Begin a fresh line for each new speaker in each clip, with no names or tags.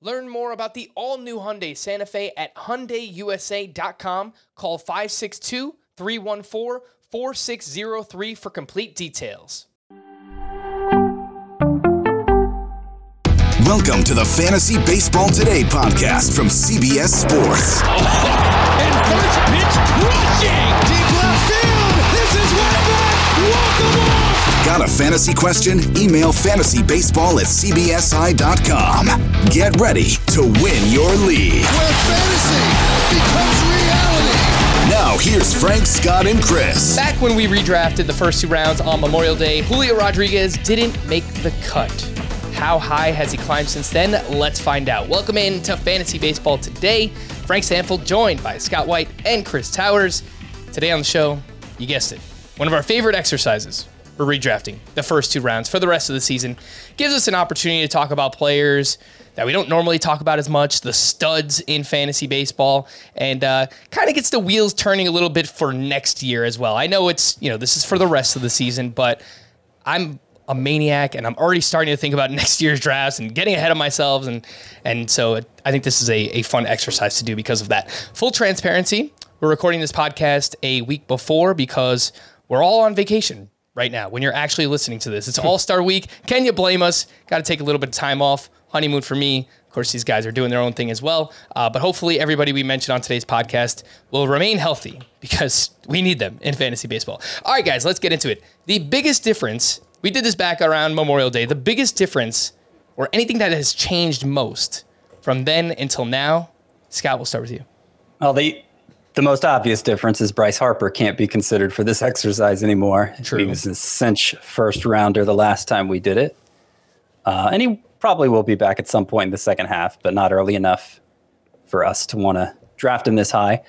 Learn more about the all-new Hyundai Santa Fe at hyundaiusa.com. Call 562-314-4603 for complete details.
Welcome to the Fantasy Baseball Today podcast from CBS Sports.
And first pitch crushing. Deep left field. This is way back. Walk 'em off.
Got a fantasy question? Email fantasybaseball at cbsi.com. Get ready to win your league.
Where fantasy becomes reality.
Now, here's Frank, Scott, and Chris.
Back when we redrafted the first two rounds on Memorial Day, Julio Rodriguez didn't make the cut. How high has he climbed since then? Let's find out. Welcome in to Fantasy Baseball today. Frank Stampfl joined by Scott White and Chris Towers. Today on the show, you guessed it, one of our favorite exercises. We're redrafting the first two rounds for the rest of the season. Gives us an opportunity to talk about players that we don't normally talk about as much, the studs in fantasy baseball, and uh, kind of gets the wheels turning a little bit for next year as well. I know it's, you know, this is for the rest of the season, but I'm a maniac and I'm already starting to think about next year's drafts and getting ahead of myself. And, and so I think this is a, a fun exercise to do because of that. Full transparency, we're recording this podcast a week before because we're all on vacation right now when you're actually listening to this. It's All Star Week. Can you blame us? Got to take a little bit of time off. Honeymoon for me. Of course, these guys are doing their own thing as well. Uh, but hopefully, everybody we mentioned on today's podcast will remain healthy because we need them in fantasy baseball. All right, guys, let's get into it. The biggest difference, we did this back around Memorial Day. The biggest difference, or anything that has changed most from then until now, Scott, we'll start with you.
Well, the the most obvious difference is Bryce Harper can't be considered for this exercise anymore.
True.
He was a cinch first rounder the last time we did it, uh, and he probably will be back at some point in the second half, but not early enough for us to want to draft him this high.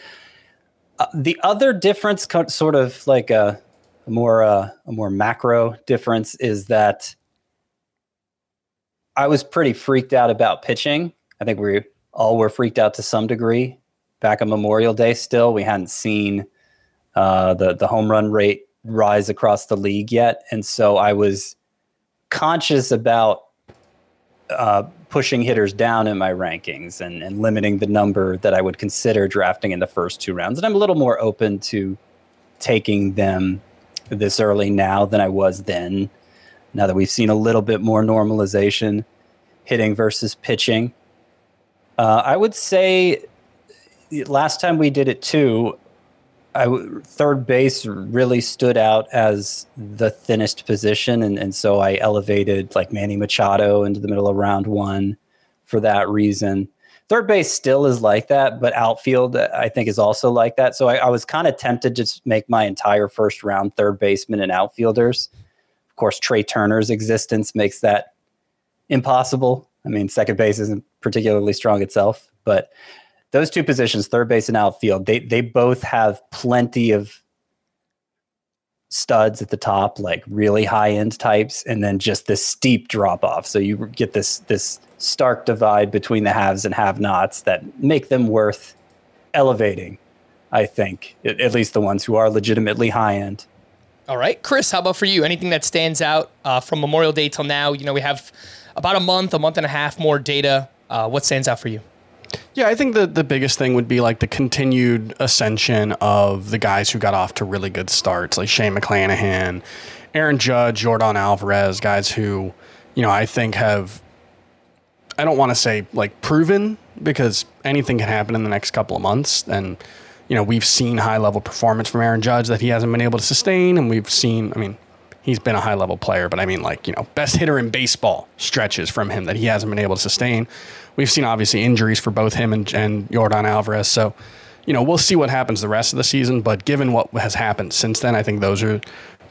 Uh, the other difference, co- sort of like a, a more uh, a more macro difference, is that I was pretty freaked out about pitching. I think we all were freaked out to some degree back on Memorial Day. Still, we hadn't seen uh, the the home run rate rise across the league yet, and so I was conscious about uh, pushing hitters down in my rankings and, and limiting the number that I would consider drafting in the first two rounds. And I'm a little more open to taking them this early now than I was then. Now that we've seen a little bit more normalization, hitting versus pitching. Uh, I would say last time we did it too, third base really stood out as the thinnest position, and, and so I elevated like Manny Machado into the middle of round one for that reason. Third base still is like that, but outfield I think is also like that. So I, I was kind of tempted to make my entire first round third baseman and outfielders. Of course, Trea Turner's existence makes that impossible. I mean, second base isn't particularly strong itself, but those two positions, third base and outfield, they they both have plenty of studs at the top, like really high end types, and then just this steep drop off. So you get this this stark divide between the haves and have nots that make them worth elevating. I think at, at least the ones who are legitimately high end.
All right, Chris, how about for you? Anything that stands out uh, from Memorial Day till now? You know, we have about a month, a month and a half more data. Uh, what stands out for you?
Yeah, I think the the biggest thing would be like the continued ascension of the guys who got off to really good starts, like Shane McClanahan, Aaron Judge, Yordan Alvarez, guys who, you know, I think have I don't want to say like proven because anything can happen in the next couple of months and you know, we've seen high level performance from Aaron Judge that he hasn't been able to sustain and we've seen, I mean, he's been a high level player, but I mean, like, you know, best hitter in baseball stretches from him that he hasn't been able to sustain. We've seen obviously injuries for both him and, and Yordan Alvarez. So, you know, we'll see what happens the rest of the season. But given what has happened since then, I think those are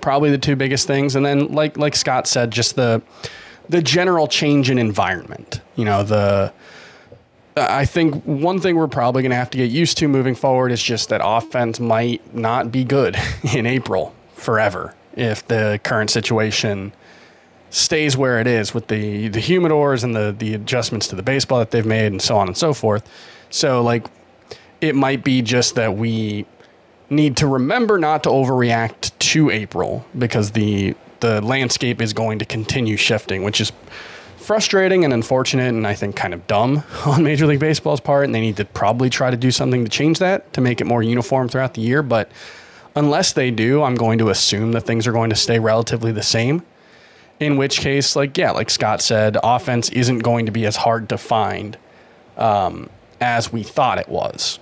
probably the two biggest things. And then, like like Scott said, just the the general change in environment. You know, the I think one thing we're probably going to have to get used to moving forward is just that offense might not be good in April forever if the current situation stays where it is with the the humidors and the the adjustments to the baseball that they've made and so on and so forth. So like it might be just that we need to remember not to overreact to April because the the landscape is going to continue shifting, which is frustrating and unfortunate and I think kind of dumb on Major League Baseball's part. And they need to probably try to do something to change that to make it more uniform throughout the year. But unless they do, I'm going to assume that things are going to stay relatively the same. In which case, like, yeah, like Scott said, offense isn't going to be as hard to find um, as we thought it was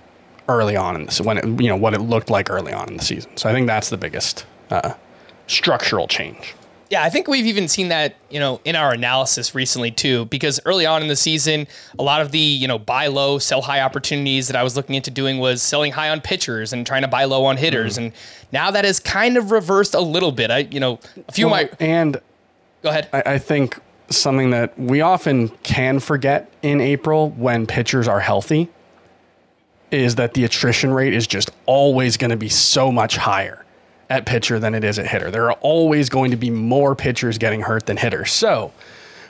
early on in this, when it, you know, what it looked like early on in the season. So I think that's the biggest uh, structural change.
Yeah, I think we've even seen that, you know, in our analysis recently too, because early on in the season, a lot of the, you know, buy low, sell high opportunities that I was looking into doing was selling high on pitchers and trying to buy low on hitters. Mm. And now that has kind of reversed a little bit. I, you know, a few well, of my.
And
go ahead.
I, I think something that we often can forget in April when pitchers are healthy is that the attrition rate is just always going to be so much higher at pitcher than it is at hitter. There are always going to be more pitchers getting hurt than hitters. So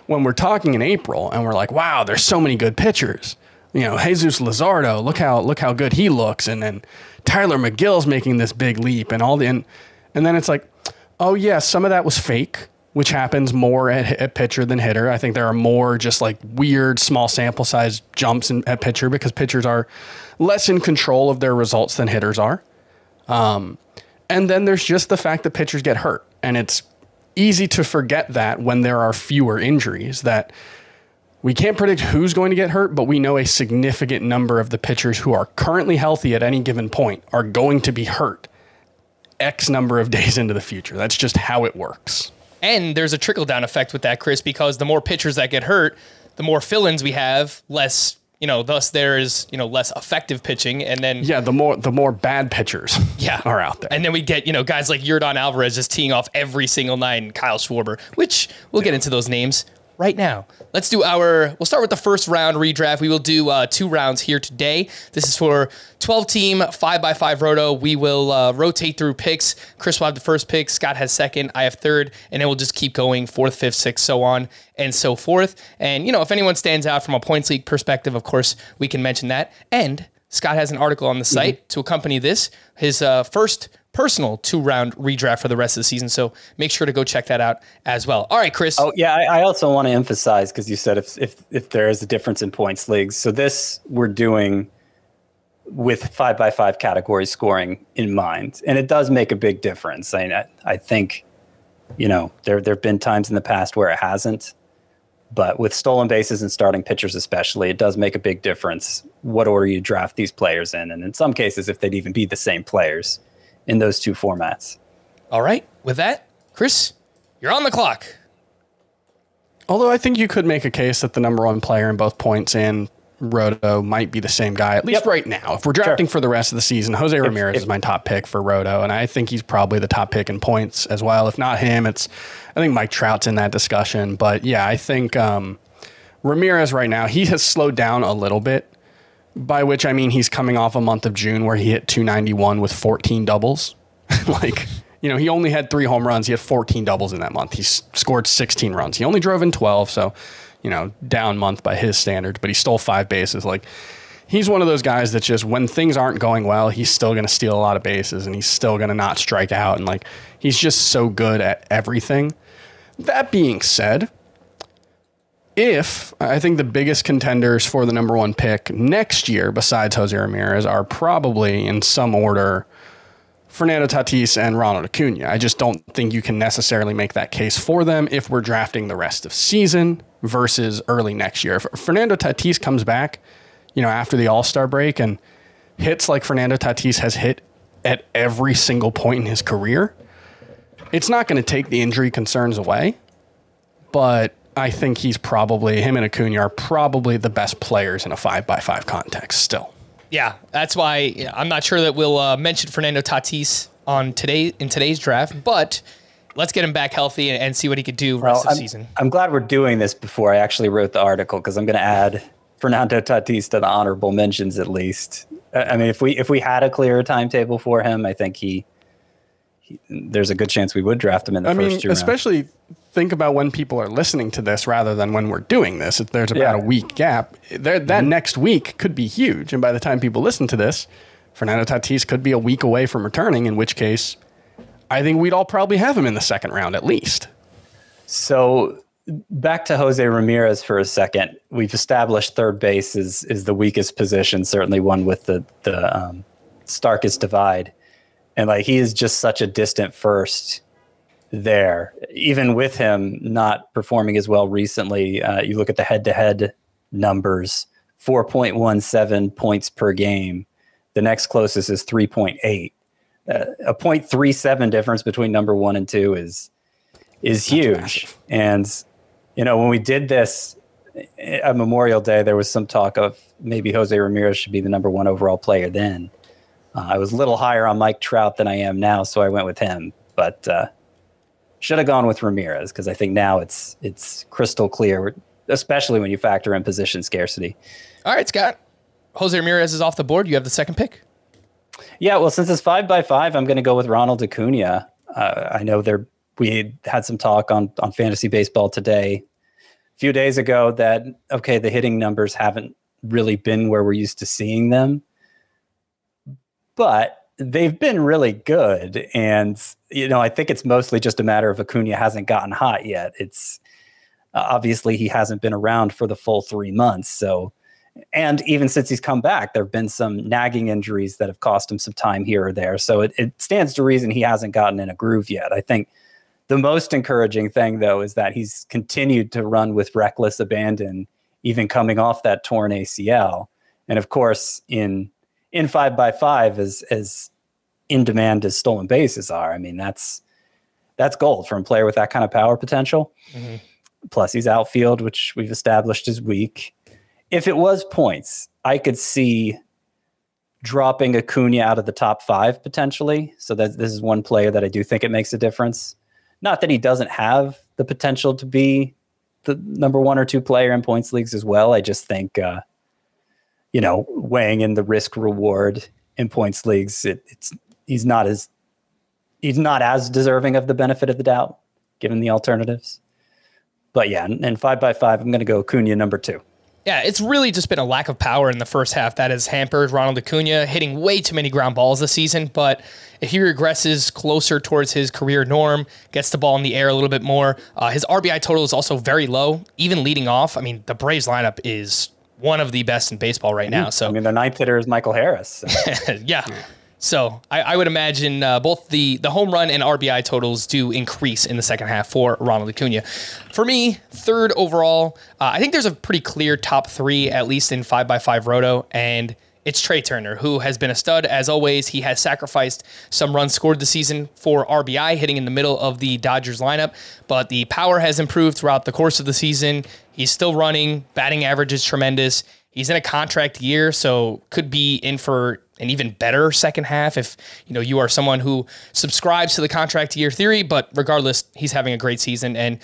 when we're talking in April and we're like, wow, there's so many good pitchers. You know, Jesus Luzardo, look how look how good he looks, and then Tylor Megill's making this big leap, and all the and, and then it's like, oh yeah, some of that was fake, which happens more at, at pitcher than hitter. I think there are more just like weird small sample size jumps in, at pitcher because pitchers are less in control of their results than hitters are. Um, and then there's just the fact that pitchers get hurt. And it's easy to forget that when there are fewer injuries, that we can't predict who's going to get hurt, but we know a significant number of the pitchers who are currently healthy at any given point are going to be hurt X number of days into the future. That's just how it works.
And there's a trickle down effect with that, Chris, because the more pitchers that get hurt, the more fill ins we have, less you know, thus there is you know less effective pitching, and then
yeah, the more the more bad pitchers
yeah.
are out there,
and then we get you know guys like Yordan Alvarez just teeing off every single night, and Kyle Schwarber, which we'll yeah. get into those names right now. Let's do our, we'll start with the first round redraft. We will do uh, two rounds here today. This is for 12 team, 5x5 roto. We will uh, rotate through picks. Chris will have the first pick, Scott has second, I have third, and then we'll just keep going fourth, fifth, sixth, so on and so forth. And, you know, if anyone stands out from a points league perspective, of course, we can mention that. And Scott has an article on the site mm-hmm. to accompany this. His uh, first personal two round redraft for the rest of the season. So make sure to go check that out as well. All right, Chris.
Oh yeah, I, I also want to emphasize because you said if if if there is a difference in points leagues, so this we're doing with five by five category scoring in mind, and it does make a big difference. I mean, I, I think you know there there have been times in the past where it hasn't. But with stolen bases and starting pitchers, especially, it does make a big difference what order you draft these players in. And in some cases, if they'd even be the same players in those two formats.
All right. With that, Chris, you're on the clock.
Although I think you could make a case that the number one player in both points and Roto might be the same guy, at least yep. right now. If we're drafting sure. for the rest of the season, Jose Ramirez if, if, is my top pick for Roto, and I think he's probably the top pick in points as well. If not him, it's I think Mike Trout's in that discussion. But yeah, I think um, Ramirez right now he has slowed down a little bit by which I mean he's coming off a month of June where he hit 291 with 14 doubles. like, you know, he only had three home runs. He had 14 doubles in that month. He scored 16 runs. He only drove in 12, so, you know, down month by his standards, but he stole five bases. Like, he's one of those guys that just, when things aren't going well, he's still going to steal a lot of bases and he's still going to not strike out. And, like, he's just so good at everything. That being said, if I think the biggest contenders for the number one pick next year, besides Jose Ramirez, are probably in some order Fernando Tatis and Ronald Acuna. I just don't think you can necessarily make that case for them if we're drafting the rest of season versus early next year. If Fernando Tatis comes back, you know, after the All Star break and hits like Fernando Tatis has hit at every single point in his career, it's not going to take the injury concerns away, but I think he's probably him and Acuna are probably the best players in a five by five context still.
Yeah, that's why yeah, I'm not sure that we'll uh, mention Fernando Tatis on today in today's draft, but let's get him back healthy and, and see what he could do rest
Well,
of
I'm,
the season.
I'm glad we're doing this before I actually wrote the article because I'm going to add Fernando Tatis to the honorable mentions at least. I I mean, if we if we had a clearer timetable for him, I think he, he there's a good chance we would draft him in the
I
first
mean,
two rounds.
especially think about when people are listening to this rather than when we're doing this. If there's about
Yeah. Mm-hmm.
a week gap, there, that next week could be huge. And by the time people listen to this, Fernando Tatis could be a week away from returning, in which case, I think we'd all probably have him in the second round at least.
So back to Jose Ramirez for a second. We've established third base is is the weakest position, certainly one with the the um, starkest divide, and like he is just such a distant first there. Even with him not performing as well recently, uh, you look at the head-to-head numbers: four point one seven points per game. The next closest is three point eight. Uh, a 0.37 difference between number one and two is is huge. And you know, when we did this at Memorial Day, there was some talk of maybe Jose Ramirez should be the number one overall player. Then uh, I was a little higher on Mike Trout than I am now, so I went with him. But uh, should have gone with Ramirez because I think now it's it's crystal clear, especially when you factor in position scarcity.
All right, Scott. Jose Ramirez is off the board. You have the second pick.
Yeah, well, since it's five by five, I'm going to go with Ronald Acuna. Uh, I know there we had some talk on on fantasy baseball today, a few days ago, that okay, the hitting numbers haven't really been where we're used to seeing them, but they've been really good. And you know, I think it's mostly just a matter of Acuna hasn't gotten hot yet. It's uh, obviously he hasn't been around for the full three months, so and even since he's come back, there have been some nagging injuries that have cost him some time here or there. So it, it stands to reason he hasn't gotten in a groove yet. I think the most encouraging thing, though, is that he's continued to run with reckless abandon, even coming off that torn ACL. And of course, in in five by five, as as in demand as stolen bases are, I mean that's that's gold from a player with that kind of power potential. Plus, he's outfield, which we've established is weak if it was points, I could see dropping Acuna out of the top five potentially. So that this is one player that I do think it makes a difference. Not that he doesn't have the potential to be the number one or two player in points leagues as well. I just think, uh, you know, weighing in the risk reward in points leagues, it, it's he's not as he's not as deserving of the benefit of the doubt given the alternatives. But yeah, and, five by five, I'm going to go Acuna number two.
Yeah, it's really just been a lack of power in the first half that has hampered Ronald Acuna hitting way too many ground balls this season. But if he regresses closer towards his career norm, gets the ball in the air a little bit more, uh, his RBI total is also very low, even leading off. I mean, the Braves lineup is one of the best in baseball right now. So
I mean, their ninth hitter is Michael Harris. So.
yeah. So I, I would imagine uh, both the the home run and RBI totals do increase in the second half for Ronald Acuna. For me, third overall, uh, I think there's a pretty clear top three, at least in five by five roto, and it's Trea Turner, who has been a stud as always. He has sacrificed some runs scored this season for RBI, hitting in the middle of the Dodgers lineup, but the power has improved throughout the course of the season. He's still running, batting average is tremendous. He's in a contract year, so could be in for an even better second half if you know you are someone who subscribes to the contract year theory. But regardless, he's having a great season, and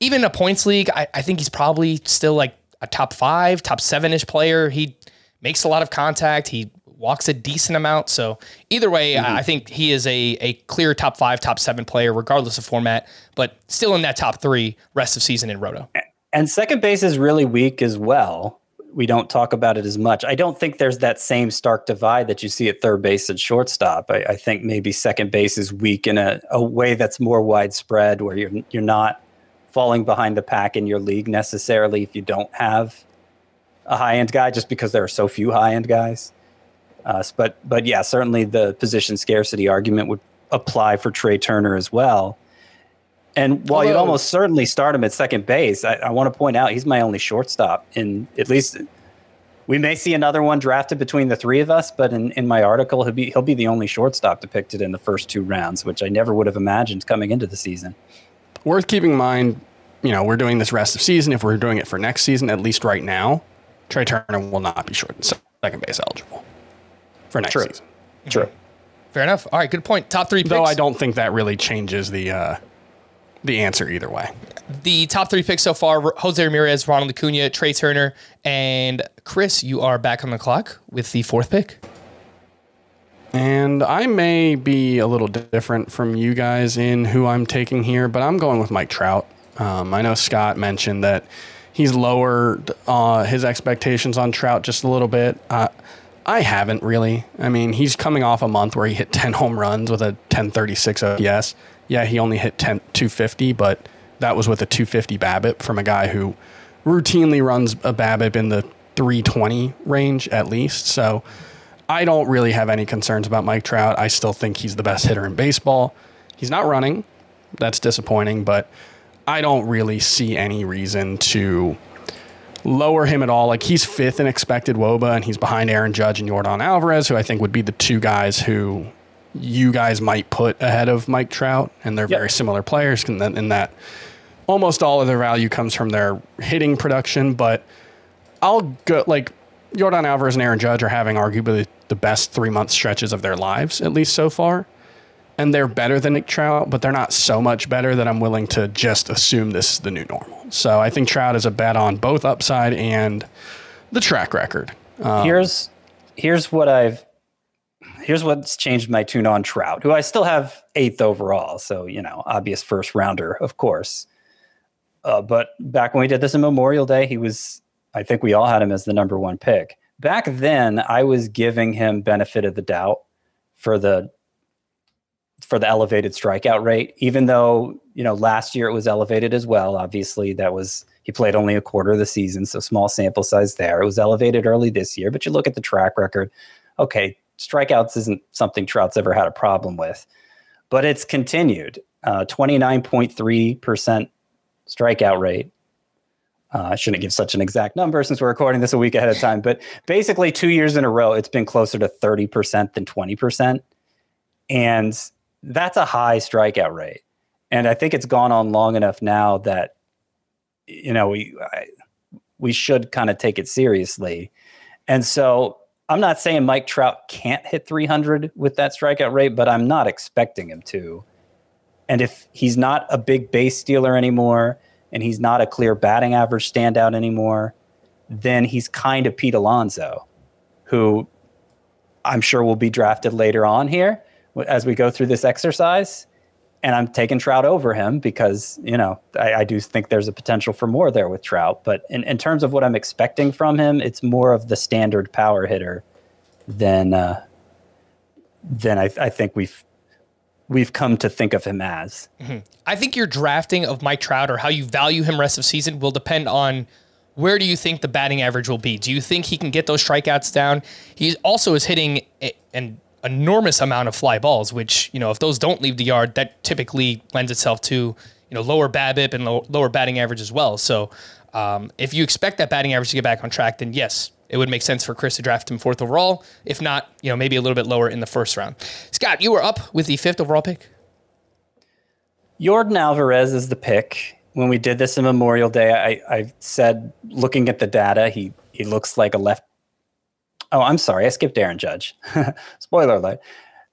even in a points league, I, I think he's probably still like a top five, top seven ish player. He makes a lot of contact. He walks a decent amount. So either way, I I mm-hmm. think he is a a clear top five, top seven player, regardless of format. But still in that top three rest of season in Roto.
And second base is really weak as well. We don't talk about it as much. I don't think there's that same stark divide that you see at third base and shortstop. I, I think maybe second base is weak in a, a way that's more widespread, where you're you're not falling behind the pack in your league necessarily if you don't have a high end guy, just because there are so few high end guys. Uh, but but yeah, certainly the position scarcity argument would apply for Trea Turner as well. And while you'd almost certainly start him at second base, I, I want to point out he's my only shortstop. In at least we may see another one drafted between the three of us, but in, in my article, he'll be he'll be the only shortstop depicted in the first two rounds, which I never would have imagined coming into the season.
Worth keeping in mind, you know, we're doing this rest of season. If we're doing it for next season, at least right now, Trea Turner will not be short second base eligible for next
True.
season.
True.
Fair enough. All right, good point. Top three picks.
Though I don't think that really changes the uh, the answer either way.
The top three picks so far Jose Ramirez, Ronald Acuna, Trea Turner, and Chris, you are back on the clock with the fourth pick.
And I may be a little different from you guys in who I'm taking here, but I'm going with Mike Trout. Um, I know Scott mentioned that he's lowered uh, his expectations on Trout just a little bit. Uh, I haven't really. I mean, he's coming off a month where he hit 10 home runs with a 1036 OPS. Yeah, he only hit 10, 250, but that was with a 250 BABIP from a guy who routinely runs a BABIP in the 320 range at least. So I don't really have any concerns about Mike Trout. I still think he's the best hitter in baseball. He's not running. That's disappointing, but I don't really see any reason to lower him at all. Like he's fifth in expected WOBA, and he's behind Aaron Judge and Yordan Alvarez, who I think would be the two guys who you guys might put ahead of Mike Trout, and they're
Yep.
very similar players. In that, in that, almost all of their value comes from their hitting production. But I'll go like Yordan Alvarez and Aaron Judge are having arguably the best three month stretches of their lives, at least so far. And they're better than Mike Trout, but they're not so much better that I'm willing to just assume this is the new normal. So I think Trout is a bet on both upside and the track record.
here's here's what I've here's what's changed my tune on Trout, who I still have eighth overall. So you know, obvious first rounder, of course. Uh, but back when we did this in Memorial Day, he was. I think we all had him as the number one pick. Back then, I was giving him benefit of the doubt for the for the elevated strikeout rate, even though you know last year it was elevated as well. Obviously, that was he played only a quarter of the season, so small sample size there. It was elevated early this year, but you look at the track record. Okay, strikeouts isn't something Trout's ever had a problem with, but it's continued. Three percent strikeout rate. Uh, I shouldn't give such an exact number since we're recording this a week ahead of time, but basically two years in a row, it's been closer to 30% than 20%. And that's a high strikeout rate. And I think it's gone on long enough now that, you know, we, I, we should kind of take it seriously. And so I'm not saying Mike Trout can't hit 300 with that strikeout rate, but I'm not expecting him to. And if he's not a big base stealer anymore, and he's not a clear batting average standout anymore, then he's kind of Pete Alonso, who I'm sure will be drafted later on here as we go through this exercise. And I'm taking Trout over him because, you know, I, I do think there's a potential for more there with Trout. But in, in terms of what I'm expecting from him, it's more of the standard power hitter than uh, than I, I think we've we've come to think of him as.
I think your drafting of Mike Trout or how you value him rest of season will depend on where do you think the batting average will be. Do you think he can get those strikeouts down? He also is hitting a- an enormous amount of fly balls, which you know if those don't leave the yard, that typically lends itself to you know lower BABIP and low, lower batting average as well. So um, if you expect that batting average to get back on track, then yes, it would make sense for Chris to draft him fourth overall. If not, you know maybe a little bit lower in the first round. Scott, you were up with the fifth overall pick.
Yordan Alvarez is the pick. When we did this in Memorial Day, I, I said, looking at the data, he he looks like a left. Oh, I'm sorry, I skipped Aaron Judge. Spoiler alert.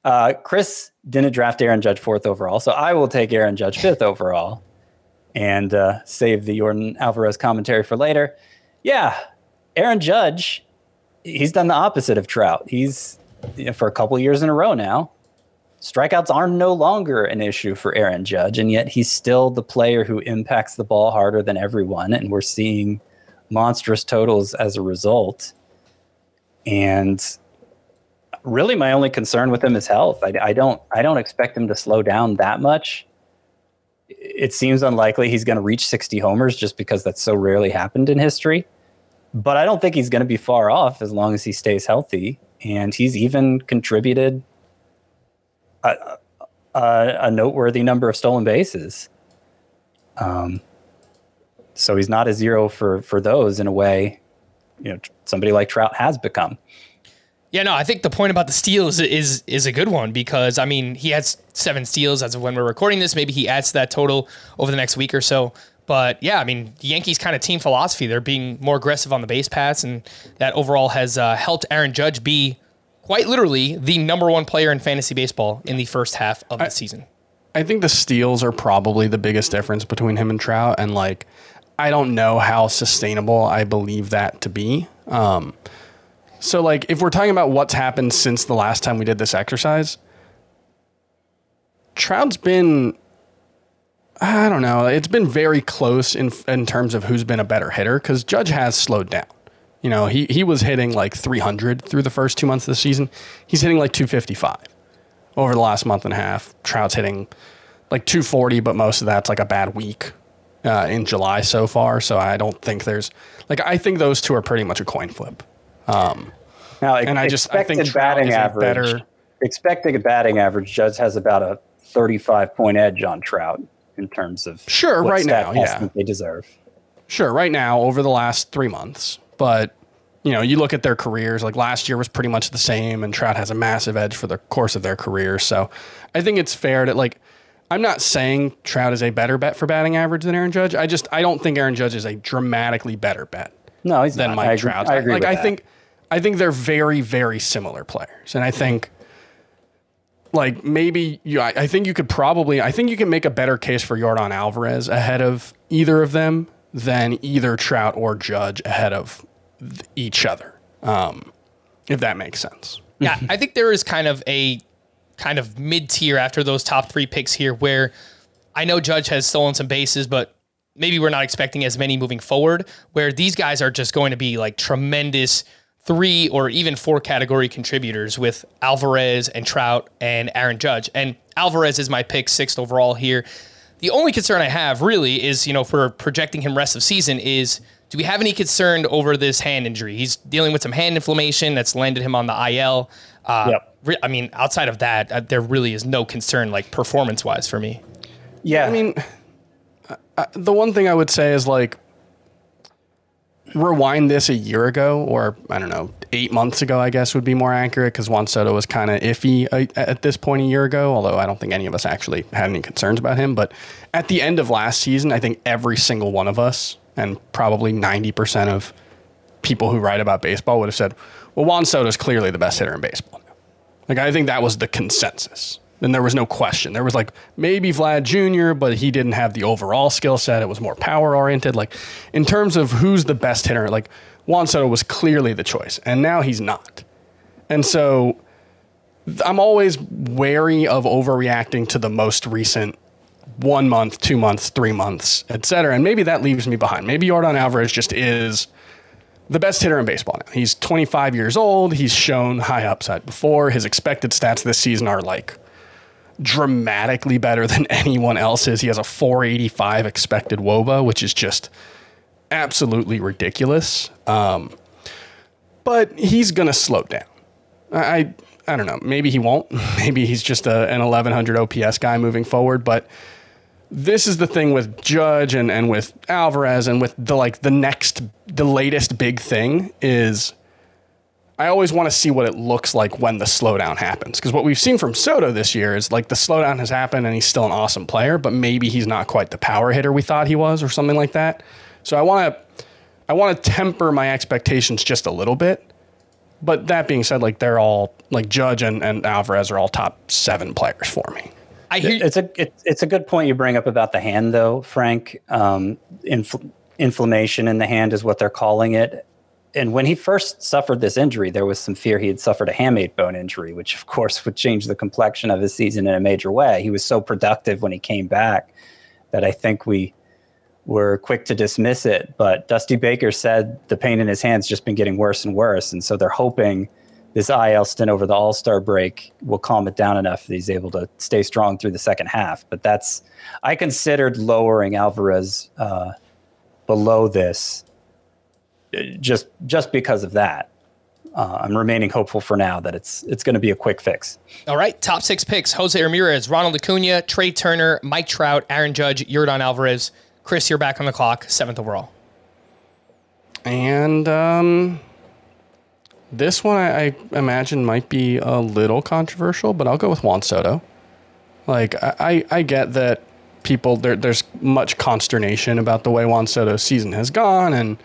Uh, Chris didn't draft Aaron Judge fourth overall, so I will take Aaron Judge fifth overall and uh, save the Yordan Alvarez commentary for later. Yeah, Aaron Judge, he's done the opposite of Trout. He's you know, for a couple years in a row now strikeouts are no longer an issue for Aaron Judge, and yet he's still the player who impacts the ball harder than everyone, and we're seeing monstrous totals as a result. And really, my only concern with him is health. I, I don't, I don't expect him to slow down that much. It seems unlikely he's going to reach 60 homers just because that's so rarely happened in history. But I don't think he's going to be far off as long as he stays healthy. And he's even contributed a, a noteworthy number of stolen bases. Um, so he's not a zero for for those in a way, you know, somebody like Trout has become.
Yeah, no, I think the point about the steals is is a good one because I mean he has seven steals as of when we're recording this. Maybe he adds to that total over the next week or so. But yeah, I mean the Yankees kind of team philosophy. They're being more aggressive on the base paths, and that overall has uh, helped Aaron Judge be quite literally the number one player in fantasy baseball in the first half of the season.
I think the steals are probably the biggest difference between him and Trout, and like I don't know how sustainable I believe that to be. Um, so like if we're talking about what's happened since the last time we did this exercise, Trout's been I don't know, it's been very close in in terms of who's been a better hitter cuz Judge has slowed down. You know, he he was hitting like 300 through the first 2 months of the season. He's hitting like 255 over the last month and a half. Trout's hitting like 240, but most of that's like a bad week uh, in July so far. So I don't think there's like I think those two are pretty much a coin flip. Um,
Now,
And I just- I think Trout
batting average.
better-
Expected batting average, Judge has about a 35 point edge on Trout in terms of
Sure, right now, yeah.
they deserve.
Sure, right now over the last three months, but you know, you look at their careers. Like last year was pretty much the same, and Trout has a massive edge for the course of their career. So, I think it's fair to like. I'm not saying Trout is a better bet for batting average than Aaron Judge. I just I don't think Aaron Judge is a dramatically better bet
No, he's
than
not.
Mike
I agree,
Trout.
I agree
like
with
I
that.
think I think they're very very similar players, and I think like maybe you I, I think you could probably I think you can make a better case for Yordan Alvarez ahead of either of them than either Trout or Judge ahead of th- each other. Um, if that makes sense.
Yeah, I think there is kind of a kind of mid tier after those top three picks here where I know Judge has stolen some bases, but maybe we're not expecting as many moving forward, where these guys are just going to be like tremendous three or even four category contributors with Alvarez and Trout and Aaron Judge. And Alvarez is my pick sixth overall here. The only concern I have really is, you know, for projecting him rest of season, is do we have any concern over this hand injury? He's dealing with some hand inflammation that's landed him on the IL. Uh,
Yep.
re- I mean, outside of that, uh, there really is no concern, like performance wise, for me.
Yeah,
I mean, uh, the one thing I would say is like rewind this a year ago, or I don't know, eight months ago, I guess would be more accurate because Juan Soto was kind of iffy uh, at this point a year ago. Although I don't think any of us actually had any concerns about him. But at the end of last season, I think every single one of us, and probably ninety percent of people who write about baseball would have said, "Well, Juan Soto is clearly the best hitter in baseball." Like I think that was the consensus. And there was no question. There was like maybe Vlad Jr., but he didn't have the overall skill set. It was more power oriented. Like in terms of who's the best hitter, like Juan Soto was clearly the choice, and now he's not. And so I'm always wary of overreacting to the most recent one month, two months, three months, et cetera. And maybe that leaves me behind. Maybe Jordan Alvarez just is the best hitter in baseball now. He's 25 years old. He's shown high upside before. His expected stats this season are like dramatically better than anyone else's. He has a 485 expected WOBA, which is just absolutely ridiculous. Um, but he's going to slow down. I, I don't know. Maybe he won't. Maybe he's just a, an 1100 OPS guy moving forward. But this is the thing with Judge and, and with Alvarez and with the like the next the latest big thing is I always want to see what it looks like when the slowdown happens. Because what we've seen from Soto this year is like the slowdown has happened and he's still an awesome player, but maybe he's not quite the power hitter we thought he was or something like that. So I want to I want to temper my expectations just a little bit. But that being said, like they're all like Judge and, and Alvarez are all top seven players for me.
I hear
it's a it, it's a good point you bring up about the hand, though, Frank. Um, infl- inflammation in the hand is what they're calling it. And when he first suffered this injury, there was some fear he had suffered a hamate bone injury, which of course would change the complexion of his season in a major way. He was so productive when he came back that I think we were quick to dismiss it. But Dusty Baker said the pain in his hands just been getting worse and worse, and so they're hoping this IL stint over the All Star break will calm it down enough that he's able to stay strong through the second half. But that's I considered lowering Alvarez uh, below this uh, just just because of that. Uh, I'm remaining hopeful for now that it's it's going to be a quick fix.
All right, top six picks: Jose Ramirez, Ronald Acuna, Trea Turner, Mike Trout, Aaron Judge, Yordan Alvarez. Chris, you're back on the clock, seventh overall.
And um, this one I, I imagine might be a little controversial, but I'll go with Juan Soto. Like I, I I get that people there there's much consternation about the way Juan Soto's season has gone, and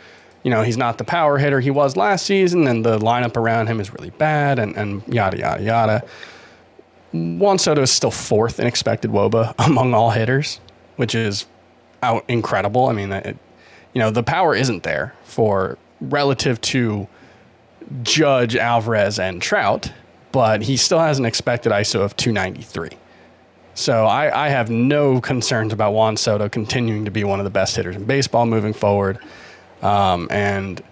you know, he's not the power hitter he was last season, and the lineup around him is really bad, and, and yada, yada, yada. Juan Soto is still fourth in expected WOBA among all hitters, which is out incredible. I mean, it, you know, the power isn't there for relative to Judge, Alvarez, and Trout, but he still has an expected ISO of 293. So I, I have no concerns about Juan Soto continuing to be one of the best hitters in baseball moving forward. Um, and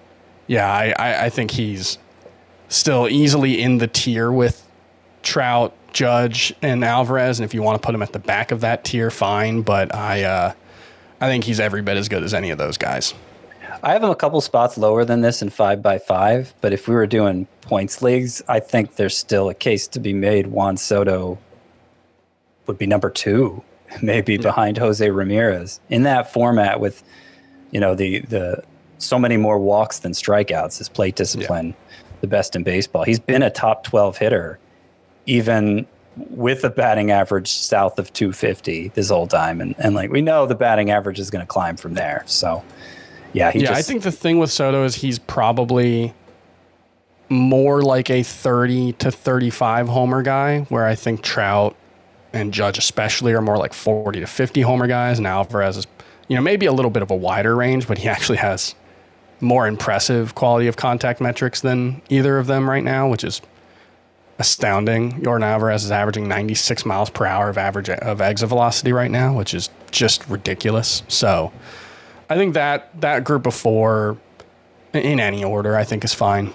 yeah, I, I, I think he's still easily in the tier with Trout, Judge, and Alvarez. And if you want to put him at the back of that tier, fine. But I, uh, I think he's every bit as good as any of those guys.
I have him a couple spots lower than this in five by five, but if we were doing points leagues, I think there's still a case to be made. Juan Soto would be number two, maybe hmm. behind Jose Ramirez in that format with, you know, the the so many more walks than strikeouts. His plate discipline, the best in baseball. He's been a top twelve hitter, even with a batting average south of 250 this whole time, and and like we know the batting average is going to climb from there. So, yeah,
yeah,
just,
I think the thing with Soto is he's probably more like a 30 to 35 homer guy, where I think Trout and Judge especially are more like 40 to 50 homer guys, and Alvarez is, you know, maybe a little bit of a wider range, but he actually has more impressive quality of contact metrics than either of them right now, which is astounding. Yordan Alvarez is averaging 96 miles per hour of average of exit velocity right now, which is just ridiculous. So, I think that that group of four, in any order, I think is fine.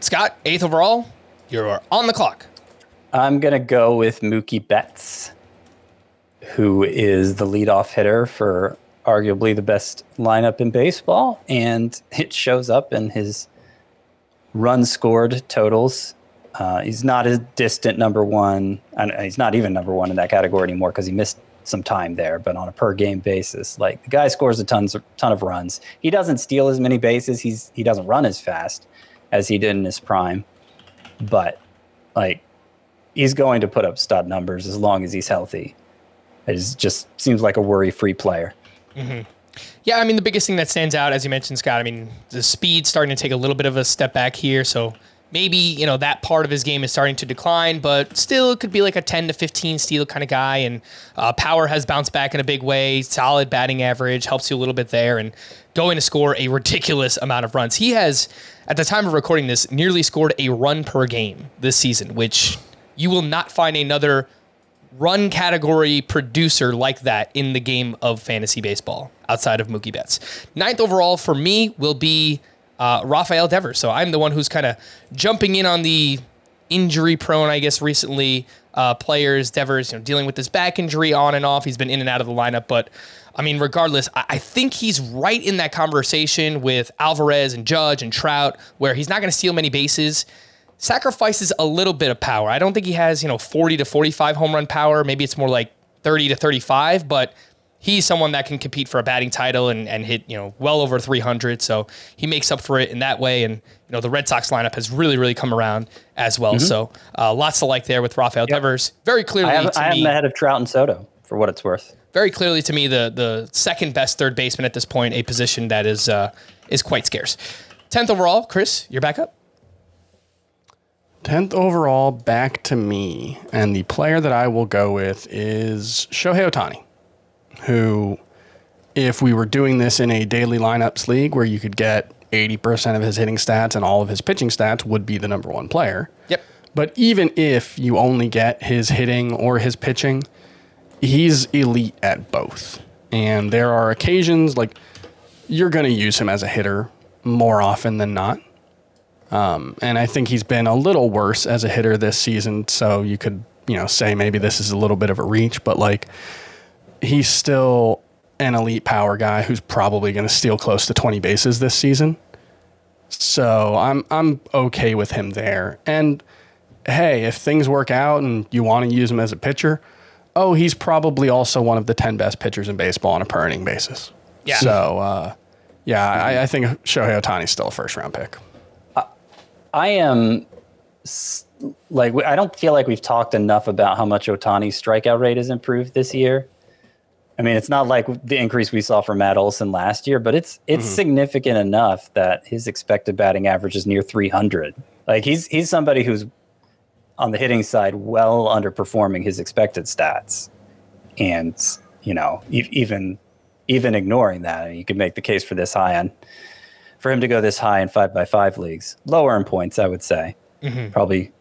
Scott, eighth overall. You're on the clock.
I'm going to go with Mookie Betts, who is the leadoff hitter for arguably the best lineup in baseball. And it shows up in his run scored totals. Uh, he's not a distant number one. And he's not even number one in that category anymore because he missed some time there. But on a per game basis, like the guy scores a tons ton of runs. He doesn't steal as many bases. He's he doesn't run as fast as he did in his prime. But like he's going to put up stud numbers as long as he's healthy. It is- just seems like a worry-free player. Mm-hmm.
Yeah, I mean the biggest thing that stands out, as you mentioned, Scott. I mean the speed starting to take a little bit of a step back here, so maybe you know that part of his game is starting to decline, but still it could be like a 10 to 15 steal kind of guy. And uh, power has bounced back in a big way. Solid batting average helps you a little bit there, and going to score a ridiculous amount of runs. He has, at the time of recording this, nearly scored a run per game this season, which you will not find another run category producer like that in the game of fantasy baseball outside of Mookie Betts. Ninth overall for me will be uh, Rafael Devers. So I'm the one who's kind of jumping in on the injury prone, I guess, recently uh, players. Devers, you know, dealing with this back injury on and off. He's been in and out of the lineup, but I mean, regardless, I, I think he's right in that conversation with Alvarez and Judge and Trout, where he's not going to steal many bases sacrifices a little bit of power. I don't think he has, you know, 40 to 45 home run power. Maybe it's more like 30 to 35, but he's someone that can compete for a batting title and, and hit, you know, well over 300. So he makes up for it in that way. And, you know, the Red Sox lineup has really, really come around as well. So uh, lots to like there with Rafael Devers. Very clearly
I have,
to
I have
me,
him ahead of Trout and Soto for what it's worth.
very clearly to me, the the second best third baseman at this point, a position that is uh, is quite scarce. 10th overall, Chris, you're back up.
10th overall, back to me. And the player that I will go with is Shohei Ohtani, who, if we were doing this in a daily lineups league where you could get 80% of his hitting stats and all of his pitching stats, would be the number one player.
Yep.
But even if you only get his hitting or his pitching, he's elite at both. And there are occasions like you're going to use him as a hitter more often than not. Um, and I think he's been a little worse as a hitter this season. So you could, you know, say maybe this is a little bit of a reach, but like he's still an elite power guy who's probably going to steal close to 20 bases this season. So I'm I'm okay with him there. And hey, if things work out and you want to use him as a pitcher, oh, he's probably also one of the 10 best pitchers in baseball on a per inning basis.
Yeah.
So, uh, yeah, I, I think Shohei Ohtani's still a first round pick.
I am s- like I don't feel like we've talked enough about how much Ohtani's strikeout rate has improved this year. I mean, it's not like the increase we saw from Matt Olson last year, but it's it's mm-hmm. significant enough that his expected batting average is near 300. Like he's he's somebody who's on the hitting side well underperforming his expected stats, and you know e- even even ignoring that, you could make the case for this high on for him to go this high in five by five leagues, lower in points, I would say, mm-hmm. probably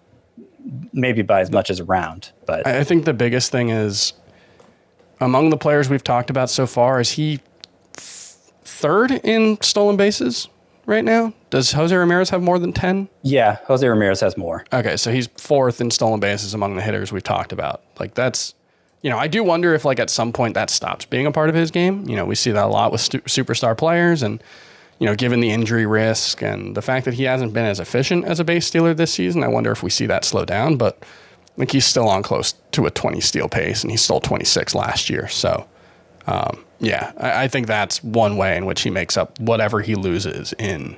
maybe by as much as a round. But
I think the biggest thing is among the players we've talked about so far, is he third in stolen bases right now? Does Jose Ramirez have more than 10?
Yeah, Jose Ramirez has more.
Okay, so he's fourth in stolen bases among the hitters we've talked about. Like that's you know, I do wonder if like at some point that stops being a part of his game. You know, we see that a lot with stu- superstar players and you know, given the injury risk and the fact that he hasn't been as efficient as a base stealer this season, I wonder if we see that slow down, but like he's still on close to a 20 steal pace, and he stole 26 last year. So, um, yeah, I, I, think that's one way in which he makes up whatever he loses in,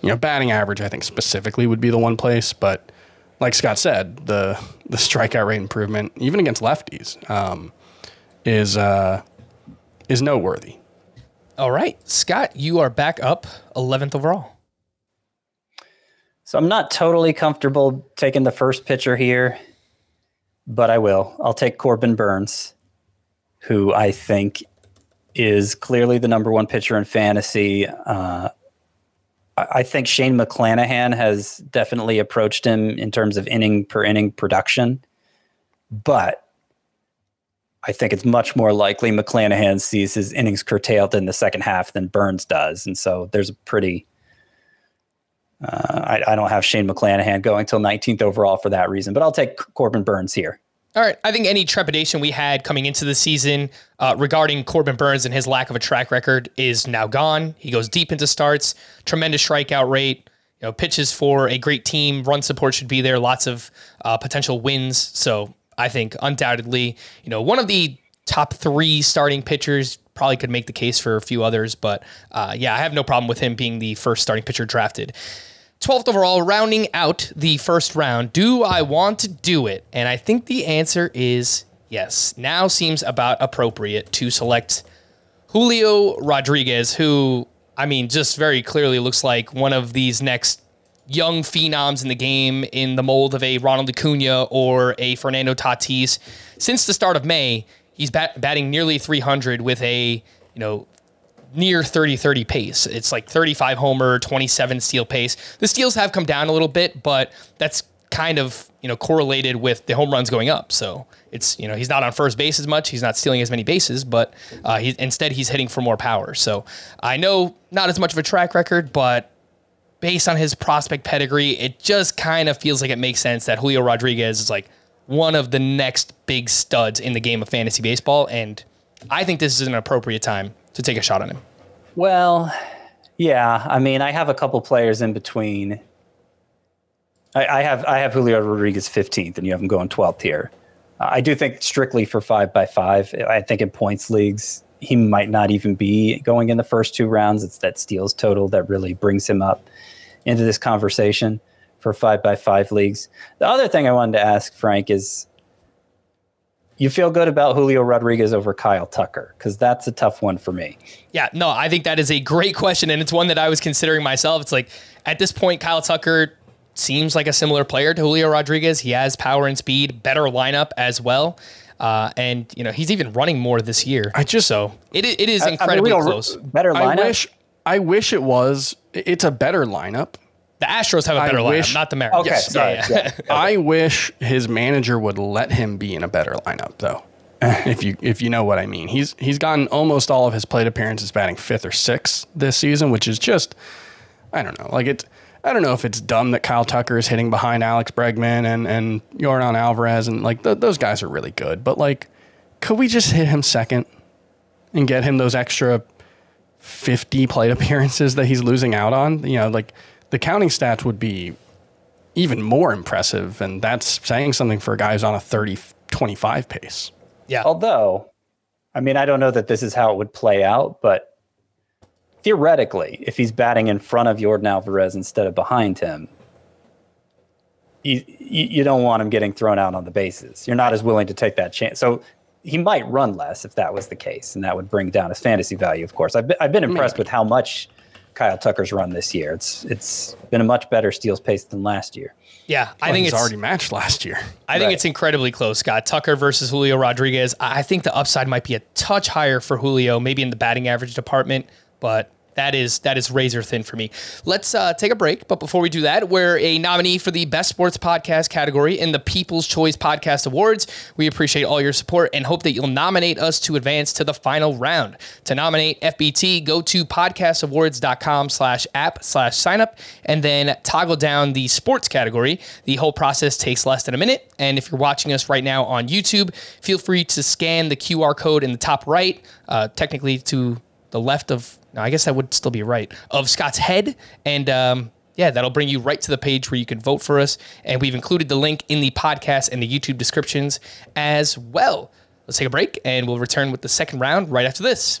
you know, batting average. I think specifically would be the one place, but like Scott said, the the strikeout rate improvement, even against lefties, um, is uh, is noteworthy.
All right, Scott, you are back up 11th overall.
So I'm not totally comfortable taking the first pitcher here but I will. I'll take Corbin Burnes, who I think is clearly the number one pitcher in fantasy. Uh, I think Shane McClanahan has definitely approached him in terms of inning per inning production, but I think it's much more likely McClanahan sees his innings curtailed in the second half than Burnes does, and so there's a pretty uh, I, I, don't have Shane McClanahan going till 19th overall for that reason, but I'll take Corbin Burnes here.
All right. I think any trepidation we had coming into the season uh, regarding Corbin Burnes and his lack of a track record is now gone. He goes deep into starts, tremendous strikeout rate, you know, pitches for a great team. Run support should be there. Lots of uh, potential wins. So I think undoubtedly, you know, one of the top three starting pitchers probably could make the case for a few others. But uh, yeah, I have no problem with him being the first starting pitcher drafted. 12th overall, rounding out the first round. Do I want to do it? And I think the answer is yes. Now seems about appropriate to select Julio Rodriguez, who, I mean, just very clearly looks like one of these next young phenoms in the game in the mold of a Ronald Acuna or a Fernando Tatis. Since the start of May, he's bat- batting nearly 300 with a, you know, near 30 30 pace. It's like 35 homer, 27 steal pace. The steals have come down a little bit, but that's kind of, you know, correlated with the home runs going up. So it's, you know, he's not on first base as much. He's not stealing as many bases, but uh, he, instead he's hitting for more power. So I know not as much of a track record, but based on his prospect pedigree, it just kind of feels like it makes sense that Julio Rodriguez is like one of the next big studs in the game of fantasy baseball. And I think this is an appropriate time to take a shot on him?
Well, yeah. I mean, I have a couple players in between. I, I have I have Julio Rodriguez 15th, and you have him going 12th here. I do think strictly for five by five. I think in points leagues he might not even be going in the first two rounds. It's that steals total that really brings him up into this conversation for five by five leagues. The other thing I wanted to ask Frank is you feel good about Julio Rodriguez over Kyle Tucker? Because that's a tough one for me.
Yeah, no, I think that is a great question. And it's one that I was considering myself. It's like at this point, Kyle Tucker seems like a similar player to Julio Rodriguez. He has power and speed, better lineup as well. Uh, and you know he's even running more this year.
I just
so it it is incredibly I mean, close.
Better lineup.
I wish I wish it was. It's a better lineup.
The Astros have a better I lineup, not the Mariners.
Okay, yes. sorry. Yeah, yeah.
yeah. I wish his manager would let him be in a better lineup, though. if you if you know what I mean, he's he's gotten almost all of his plate appearances batting fifth or sixth this season, which is just I don't know. Like it, I don't know if it's dumb that Kyle Tucker is hitting behind Alex Bregman and and Yordan Alvarez and like th- those guys are really good, but like, could we just hit him second and get him those extra fifty plate appearances that he's losing out on? You know, like the counting stats would be even more impressive. And that's saying something for a guy who's on a 30 25 pace.
Yeah.
Although, I mean, I don't know that this is how it would play out, but theoretically, if he's batting in front of Yordan Alvarez instead of behind him, you, you don't want him getting thrown out on the bases. You're not as willing to take that chance. So he might run less if that was the case, and that would bring down his fantasy value. Of course, I've been, I've been impressed with how much Kyle Tucker's run this year. It's it's been a much better steals pace than last year.
Yeah, I
Well,
think
he's
it's
already matched last year.
I think
Right.
it's incredibly close, Scott. Tucker versus Julio Rodriguez. I I think the upside might be a touch higher for Julio, maybe in the batting average department, but that is that is razor thin for me. Let's uh, take a break, but before we do that, we're a nominee for the best sports podcast category in the People's Choice Podcast Awards. We appreciate all your support and hope that you'll nominate us to advance to the final round. To nominate FBT, go to podcastawards.com slash app slash sign up and then toggle down the sports category. The whole process takes less than a minute. And if you're watching us right now on YouTube, feel free to scan the QR code in the top right, uh, technically to the left of, no, I guess that would still be right, of Scott's head. And um, yeah, that'll bring you right to the page where you can vote for us. And we've included the link in the podcast and the YouTube descriptions as well. Let's take a break and we'll return with the second round right after this.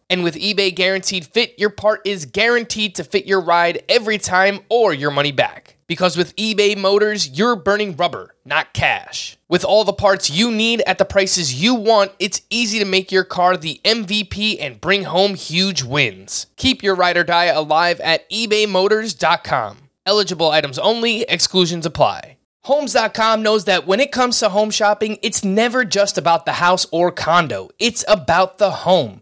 And with eBay Guaranteed Fit, your part is guaranteed to fit your ride every time or your money back. Because with eBay Motors, you're burning rubber, not cash. With all the parts you need at the prices you want, it's easy to make your car the MVP and bring home huge wins. Keep your ride or die alive at ebaymotors.com. Eligible items only, exclusions apply. Homes.com knows that when it comes to home shopping, it's never just about the house or condo, it's about the home.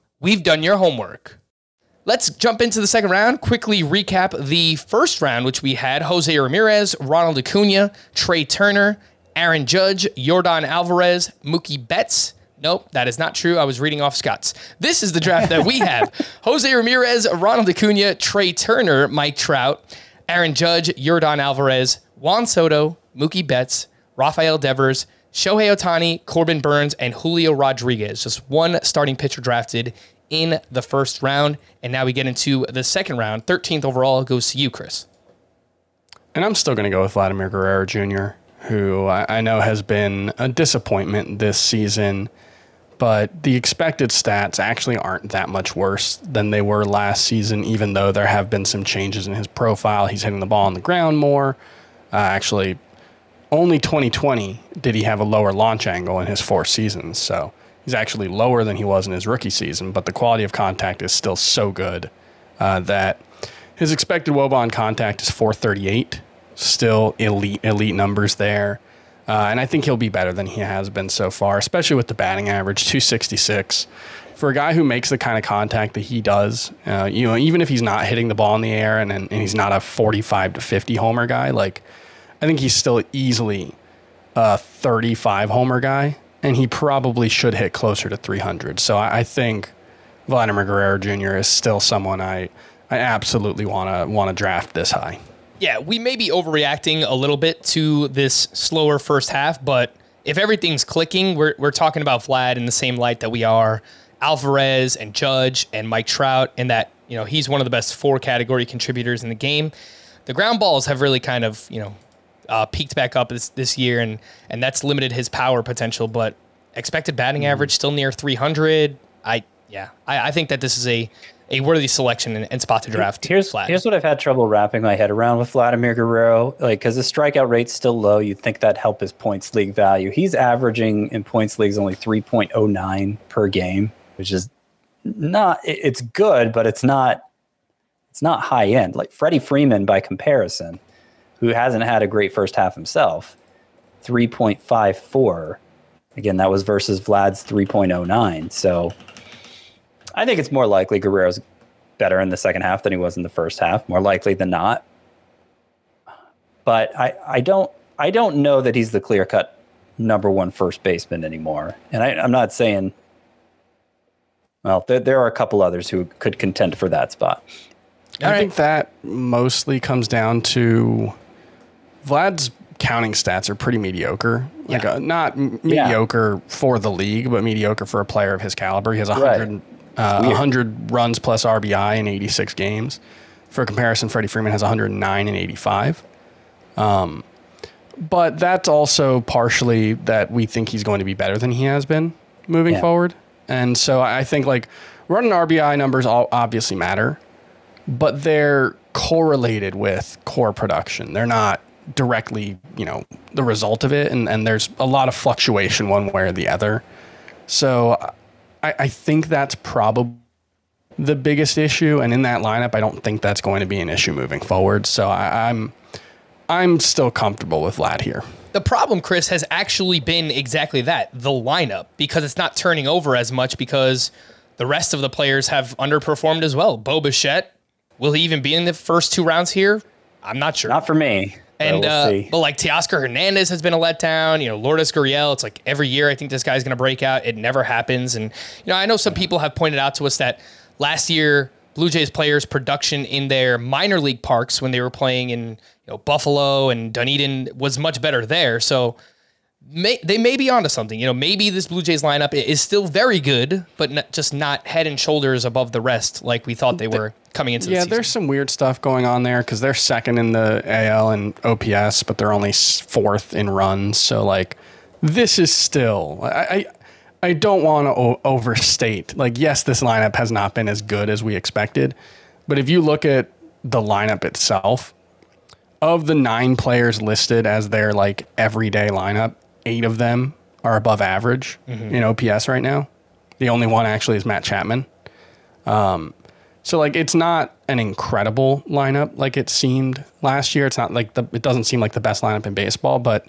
We've done your homework. Let's jump into the second round. Quickly recap the first round, which we had Jose Ramirez, Ronald Acuna, Trea Turner, Aaron Judge, Yordan Alvarez, Mookie Betts. Nope, that is not true. I was reading off Scott's. This is the draft that we have Jose Ramirez, Ronald Acuna, Trea Turner, Mike Trout, Aaron Judge, Yordan Alvarez, Juan Soto, Mookie Betts, Rafael Devers, Shohei Ohtani, Corbin Burnes, and Julio Rodriguez. Just one starting pitcher drafted in the first round. And now we get into the second round. 13th overall goes to you, Chris.
And I'm still going to go with Vladimir Guerrero Jr., who I, know has been a disappointment this season, but the expected stats actually aren't that much worse than they were last season, even though there have been some changes in his profile. He's hitting the ball on the ground more. Uh, actually, only 2020 did he have a lower launch angle in his four seasons. So he's actually lower than he was in his rookie season, but the quality of contact is still so good uh, that his expected woba on contact is 438. Still elite, elite numbers there. Uh, and I think he'll be better than he has been so far, especially with the batting average, 266. For a guy who makes the kind of contact that he does, uh, you know, even if he's not hitting the ball in the air and, and he's not a 45 to 50 homer guy, like I think he's still easily a 35 homer guy, and he probably should hit closer to 300. So I, I think Vladimir Guerrero Jr. is still someone I, I absolutely want to want to draft this high.
Yeah, we may be overreacting a little bit to this slower first half, but if everything's clicking, we're, we're talking about Vlad in the same light that we are Alvarez and Judge and Mike Trout, and that, you know, he's one of the best four category contributors in the game. The ground balls have really kind of, you know, uh, peaked back up this, this year, and, and that's limited his power potential, but expected batting average still near 300. I, yeah, I, I think that this is a, a worthy selection and, and spot to draft.
Here's
Vlad.
here's what I've had trouble wrapping my head around with Vladimir Guerrero. Like, because his strikeout rate's still low, you'd think that'd help his points league value. He's averaging in points leagues only 3.09 per game, which is not. it- It's good, but it's not. It's not high end. Like Freddie Freeman, by comparison, who hasn't had a great first half himself, 3.54. Again, that was versus Vlad's 3.09. So I think it's more likely Guerrero's better in the second half than he was in the first half, more likely than not. But I, I don't I don't know that he's the clear cut number one first baseman anymore. And I, I'm not saying well, there, there are a couple others who could contend for that spot.
I think that mostly comes down to Vlad's counting stats are pretty mediocre. Like
Yeah.
uh, not m-
Yeah.
mediocre for the league, but mediocre for a player of his caliber. He has 100, uh, 100 runs plus RBI in 86 games. For comparison, Freddie Freeman has 109 and 85. Um, but that's also partially that we think he's going to be better than he has been moving
Yeah.
forward. And so I think like running RBI numbers all obviously matter but they're correlated with core production. They're not directly, you know, the result of it. And, and there's a lot of fluctuation one way or the other. So I, I think that's probably the biggest issue. And in that lineup, I don't think that's going to be an issue moving forward. So I, I'm I'm still comfortable with Vlad here.
The problem, Chris, has actually been exactly that the lineup, because it's not turning over as much because the rest of the players have underperformed as well. Bo Bichette, will he even be in the first two rounds here? I'm not sure.
Not for me. But
and
we'll
uh, but like Teoscar Hernandez has been a letdown. You know, Lourdes Gurriel. It's like every year I think this guy's going to break out. It never happens. And you know, I know some people have pointed out to us that last year Blue Jays players' production in their minor league parks when they were playing in you know Buffalo and Dunedin was much better there. So may, they may be onto something. You know, maybe this Blue Jays lineup is still very good, but not, just not head and shoulders above the rest like we thought they were coming into the
Yeah,
season.
there's some weird stuff going on there because they're second in the AL and OPS, but they're only fourth in runs. So like, this is still I I, I don't want to o- overstate. Like, yes, this lineup has not been as good as we expected, but if you look at the lineup itself, of the nine players listed as their like everyday lineup, eight of them are above average mm-hmm. in OPS right now. The only one actually is Matt Chapman. Um, so like it's not an incredible lineup like it seemed last year. It's not like the it doesn't seem like the best lineup in baseball, but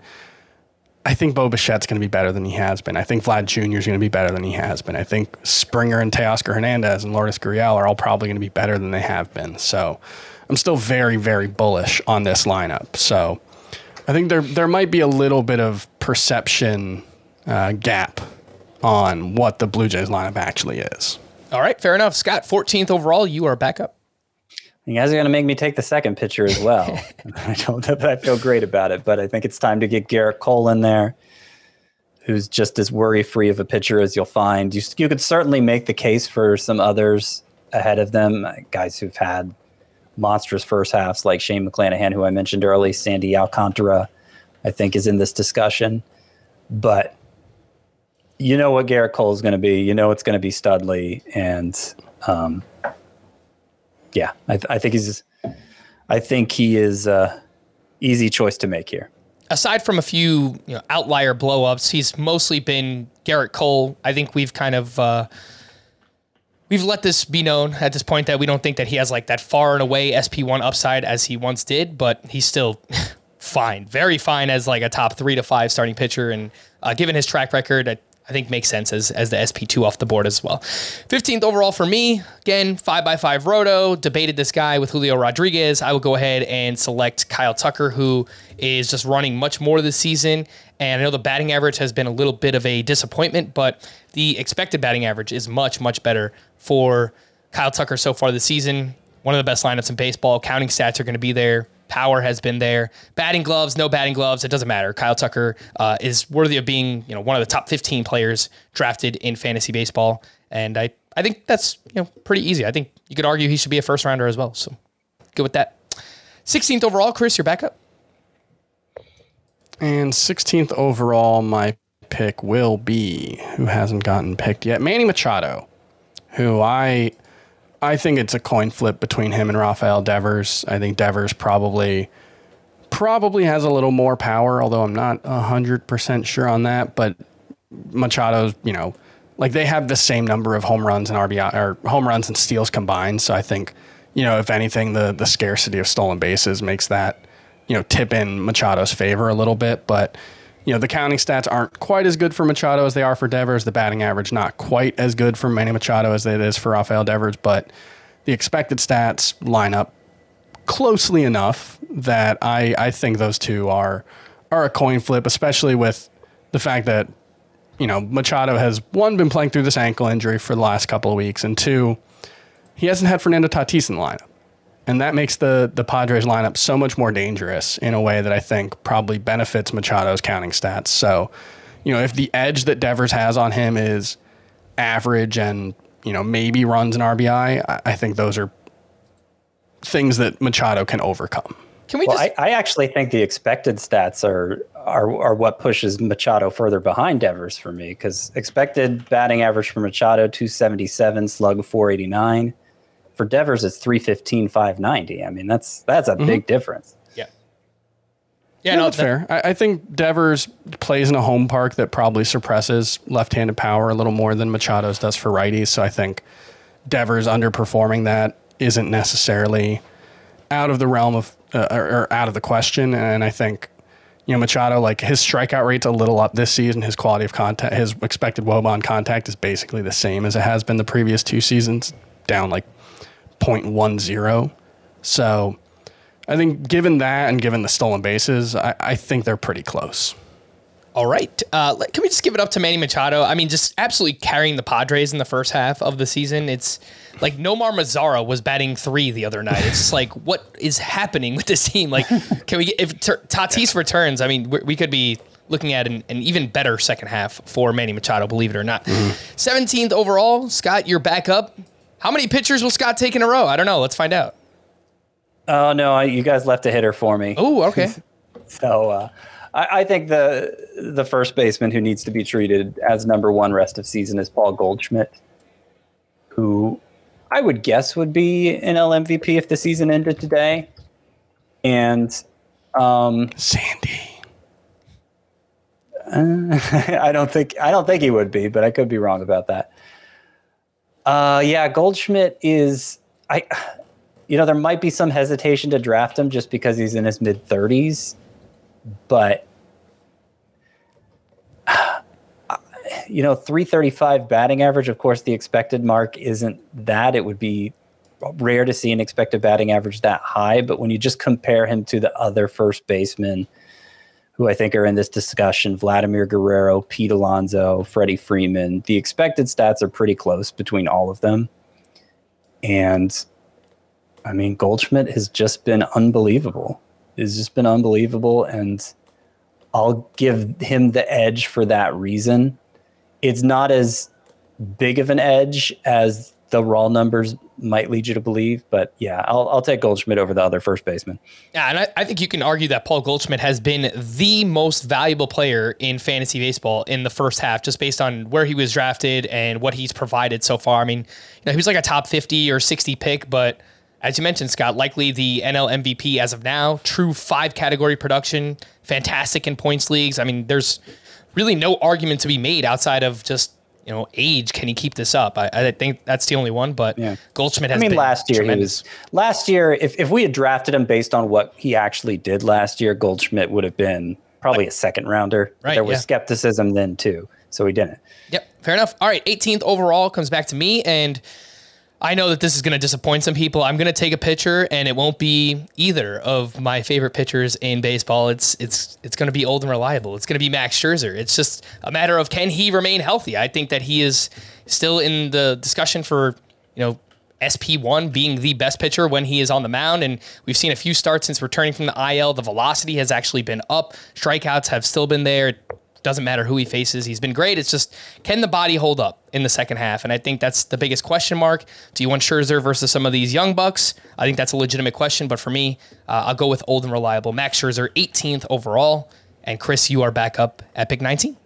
I think Bo Bichette's going to be better than he has been. I think Vlad Jr. is going to be better than he has been. I think Springer and Teoscar Hernandez and Lourdes Gurriel are all probably going to be better than they have been. So I'm still very very bullish on this lineup. So I think there there might be a little bit of perception uh, gap on what the Blue Jays lineup actually is.
All right, fair enough. Scott, 14th overall, you are back up.
You guys are going to make me take the second pitcher as well. I don't know that I feel great about it, but I think it's time to get Gerrit Cole in there, who's just as worry free of a pitcher as you'll find. You, you could certainly make the case for some others ahead of them, uh, guys who've had monstrous first halves like Shane McClanahan, who I mentioned early, Sandy Alcantara, I think is in this discussion. But you know what Gerrit Cole is going to be. You know it's going to be Studley, and um, yeah, I, th- I think he's. I think he is a easy choice to make here.
aside from a few you know, outlier blowups, he's mostly been Gerrit Cole. I think we've kind of uh, we've let this be known at this point that we don't think that he has like that far and away SP one upside as he once did, but he's still fine, very fine as like a top three to five starting pitcher, and uh, given his track record, I think makes sense as as the SP two off the board as well. Fifteenth overall for me, again five by five roto. Debated this guy with Julio Rodriguez. I will go ahead and select Kyle Tucker, who is just running much more this season. And I know the batting average has been a little bit of a disappointment, but the expected batting average is much much better for Kyle Tucker so far this season. One of the best lineups in baseball. Counting stats are going to be there. Power has been there. Batting gloves, no batting gloves, it doesn't matter. Kyle Tucker uh, is worthy of being, you know, one of the top 15 players drafted in fantasy baseball, and I, I think that's you know pretty easy. I think you could argue he should be a first rounder as well. So good with that. 16th overall, Chris, you're back up.
And 16th overall, my pick will be who hasn't gotten picked yet Manny Machado, who I I think it's a coin flip between him and Rafael Devers. I think Devers probably probably has a little more power, although I'm not hundred percent sure on that. But Machado's, you know, like they have the same number of home runs and RBI or home runs and steals combined. So I think, you know, if anything, the the scarcity of stolen bases makes that, you know, tip in Machado's favor a little bit. But you know, the counting stats aren't quite as good for Machado as they are for Devers. The batting average not quite as good for Manny Machado as it is for Rafael Devers, but the expected stats line up closely enough that I, I think those two are are a coin flip, especially with the fact that you know Machado has one been playing through this ankle injury for the last couple of weeks, and two, he hasn't had Fernando Tatis in the lineup, and that makes the the Padres lineup so much more dangerous in a way that I think probably benefits Machado's counting stats. So, you know, if the edge that Devers has on him is average and you know maybe runs an RBI, I, I think those are things that Machado can overcome.
Can we
Well,
just
I, I actually think the expected stats are are, are what pushes Machado further behind Devers for me because expected batting average for Machado 277, slug 489. For Devers, it's 315, 590. I mean, that's that's a big difference.
yeah.
Yeah,
no,
that's
that-
fair. I, I think Devers plays in a home park that probably suppresses left-handed power a little more than Machado's does for righties. So I think Devers underperforming that isn't necessarily out of the realm of uh, or, or out of the question. And I think you know Machado, like his strikeout rate's a little up this season. His quality of contact, his expected woba on contact is basically the same as it has been the previous two seasons, down like 0.10. So. I think given that and given the stolen bases, I, I think they're pretty close.
All right. Uh, can we just give it up to Manny Machado? I mean, just absolutely carrying the Padres in the first half of the season. It's like Nomar Mazara was batting three the other night. It's just like, what is happening with this team? Like, can we get, if Tatis returns, I mean, we we could be looking at an, an even better second half for Manny Machado, believe it or not. 17th overall, Scott, you're back up. How many pitchers will Scott take in a row? I don't know. Let's find out.
Oh no, I, you guys left a hitter for me.
Oh, okay.
So uh, I, I think the the first baseman who needs to be treated as number one rest of season is Paul Goldschmidt, who I would guess would be an LMVP if the season ended today. And um,
Sandy.
I don't think I don't think he would be, but I could be wrong about that. Uh, yeah, Goldschmidt is I. You know, there might be some hesitation to draft him just because he's in his mid thirties, but you know, three thirty five batting average. Of course, the expected mark isn't that. It would be rare to see an expected batting average that high, but when you just compare him to the other first basemen who I think are in this discussion Vladimir Guerrero, Pete Alonso, Freddie Freeman. The expected stats are pretty close between all of them. And I mean, Goldschmidt has just been unbelievable. It's just been unbelievable. And I'll give him the edge for that reason. It's not as big of an edge as the raw numbers might lead you to believe, but yeah, I'll, I'll take Goldschmidt over the other first baseman.
Yeah, and I, I think you can argue that Paul Goldschmidt has been the most valuable player in fantasy baseball in the first half, just based on where he was drafted and what he's provided so far. I mean, you know, he was like a top 50 or 60 pick, but as you mentioned, Scott, likely the NL MVP as of now, true five category production, fantastic in points leagues. I mean, there's really no argument to be made outside of just, you know, age. Can he keep this up? I, I think that's the only one, but
Yeah.
Goldschmidt
I
has
mean,
been
last year
tremendous.
he was. Last year, if, if we had drafted him based on what he actually did last year, Goldschmidt would have been probably a second rounder.
Right,
There was
yeah.
skepticism then too, so he didn't.
Yep, fair enough. All right, 18th overall comes back to me, and I know that this is going to disappoint some people. I'm going to take a pitcher, and it won't be either of my favorite pitchers in baseball. It's it's it's going to be old and reliable. It's going to be Max Scherzer. It's just a matter of can he remain healthy. I think that he is still in the discussion for you know SP1 being the best pitcher when he is on the mound. And we've seen a few starts since returning from the IL. The velocity has actually been up. Strikeouts have still been there. Doesn't matter who he faces. He's been great. It's just, can the body hold up in the second half? And I think that's the biggest question mark. Do you want Scherzer versus some of these young bucks? I think that's a legitimate question. But for me, uh, I'll go with old and reliable. Max Scherzer, 18th overall. And Chris, you are back up at pick 19.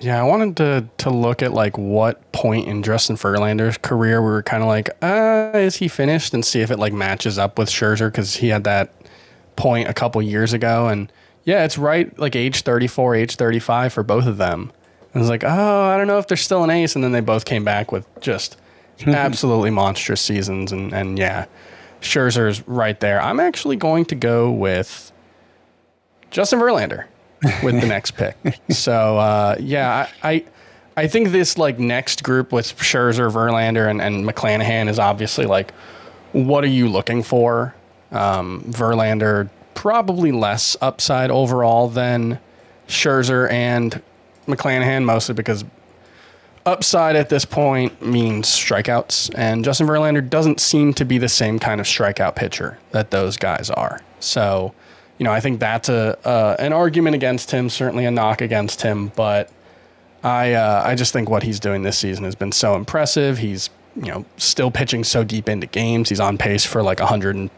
Yeah, I wanted to to look at like what point in Justin Verlander's career we were kind of like, uh, is he finished, and see if it like matches up with Scherzer because he had that point a couple years ago, and yeah, it's right like age thirty four, age thirty five for both of them. I was like, oh, I don't know if they're still an ace, and then they both came back with just absolutely monstrous seasons, and and yeah, Scherzer's right there. I'm actually going to go with Justin Verlander with the next pick. So uh, yeah, I, I I think this like next group with Scherzer, Verlander, and, and McClanahan is obviously like, what are you looking for? Um, Verlander probably less upside overall than Scherzer and McClanahan, mostly because upside at this point means strikeouts, and Justin Verlander doesn't seem to be the same kind of strikeout pitcher that those guys are. So you know, I think that's a uh, an argument against him, certainly a knock against him. But I uh, I just think what he's doing this season has been so impressive. He's you know still pitching so deep into games. He's on pace for like 100 and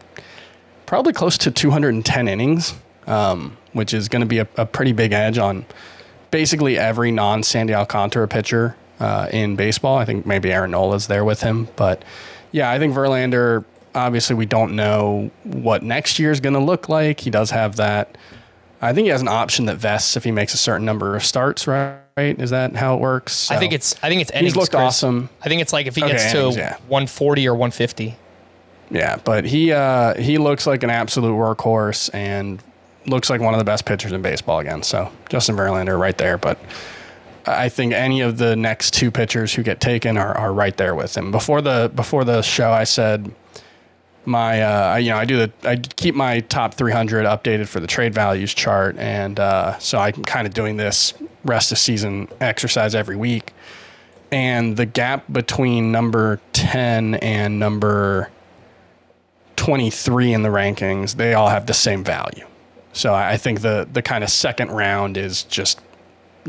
probably close to 210 innings, um, which is going to be a, a, pretty big edge on basically every non Sandy Alcantara pitcher uh, in baseball. I think maybe Aaron Nola's there with him, but yeah, I think Verlander obviously we don't know what next year is going to look like. He does have that. I think he has an option that vests if he makes a certain number of starts. Right? Is that how it works?
So I think it's. I think it's. Innings,
he's looked
Chris.
awesome.
I think it's like if he gets okay, to innings, yeah. 140 or 150.
Yeah, but he uh, he looks like an absolute workhorse and looks like one of the best pitchers in baseball again. So Justin Verlander right there, but. I think any of the next two pitchers who get taken are, are right there with him. Before the before the show, I said my uh, you know I do the I keep my top 300 updated for the trade values chart, and uh, so I'm kind of doing this rest of season exercise every week. And the gap between number 10 and number 23 in the rankings, they all have the same value. So I think the the kind of second round is just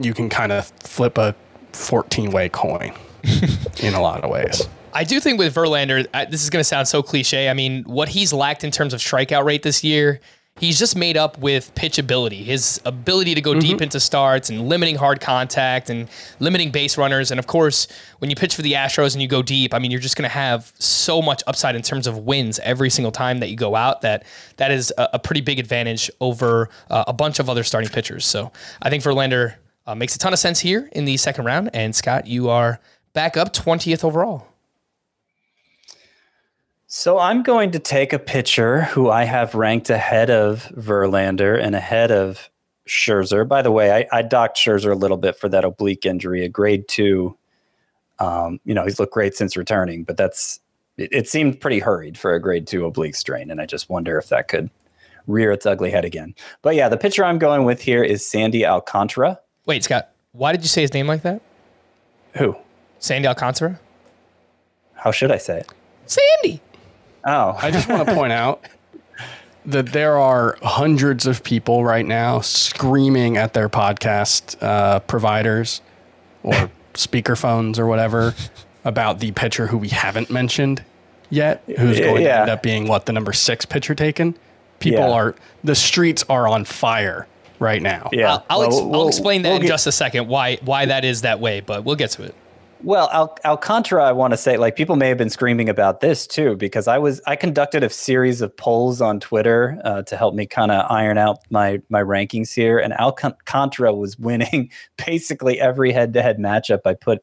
you can kind of flip a 14 way coin in a lot of ways.
I do think with Verlander, this is going to sound so cliche. I mean, what he's lacked in terms of strikeout rate this year, he's just made up with pitch ability. His ability to go mm-hmm. deep into starts and limiting hard contact and limiting base runners. And of course, when you pitch for the Astros and you go deep, I mean, you're just going to have so much upside in terms of wins every single time that you go out that that is a, a pretty big advantage over uh, a bunch of other starting pitchers. So I think Verlander uh, makes a ton of sense here in the second round. And Scott, you are back up 20th overall.
So I'm going to take a pitcher who I have ranked ahead of Verlander and ahead of Scherzer. By the way, I, I docked Scherzer a little bit for that oblique injury, a grade two. Um, you know, he's looked great since returning, but that's it, it seemed pretty hurried for a grade two oblique strain, and I just wonder if that could rear its ugly head again. But yeah, the pitcher I'm going with here is Sandy Alcantara.
Wait, Scott, why did you say his name like that?
Who?
Sandy Alcantara.
How should I say it?
Sandy.
Oh.
I just want to point out that there are hundreds of people right now screaming at their podcast uh, providers or speakerphones or whatever about the pitcher who we haven't mentioned yet, who's going yeah. to end up being what the number six pitcher taken. People yeah. are the streets are on fire right now.
Yeah, I'll, I'll, well, ex- we'll, I'll explain that we'll in get, just a second why why that is that way, but we'll get to it.
Well, Al- Alcantara, I want to say, like people may have been screaming about this too, because I was I conducted a series of polls on Twitter uh, to help me kind of iron out my my rankings here, and Alcantara was winning basically every head to head matchup I put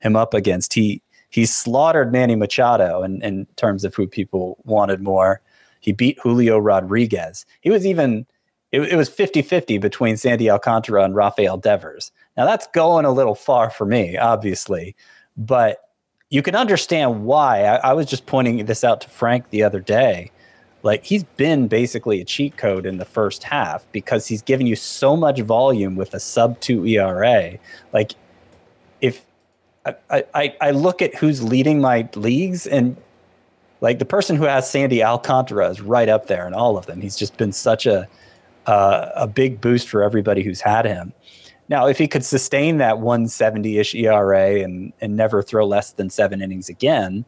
him up against. He he slaughtered Manny Machado in, in terms of who people wanted more. He beat Julio Rodriguez. He was even it, it was 50-50 between Sandy Alcantara and Rafael Devers. Now that's going a little far for me, obviously, but you can understand why. I, I was just pointing this out to Frank the other day. Like he's been basically a cheat code in the first half because he's given you so much volume with a sub two ERA. Like if I, I, I look at who's leading my leagues and like the person who has Sandy Alcantara is right up there in all of them. He's just been such a uh, a big boost for everybody who's had him. Now, if he could sustain that 170-ish ERA and and never throw less than seven innings again,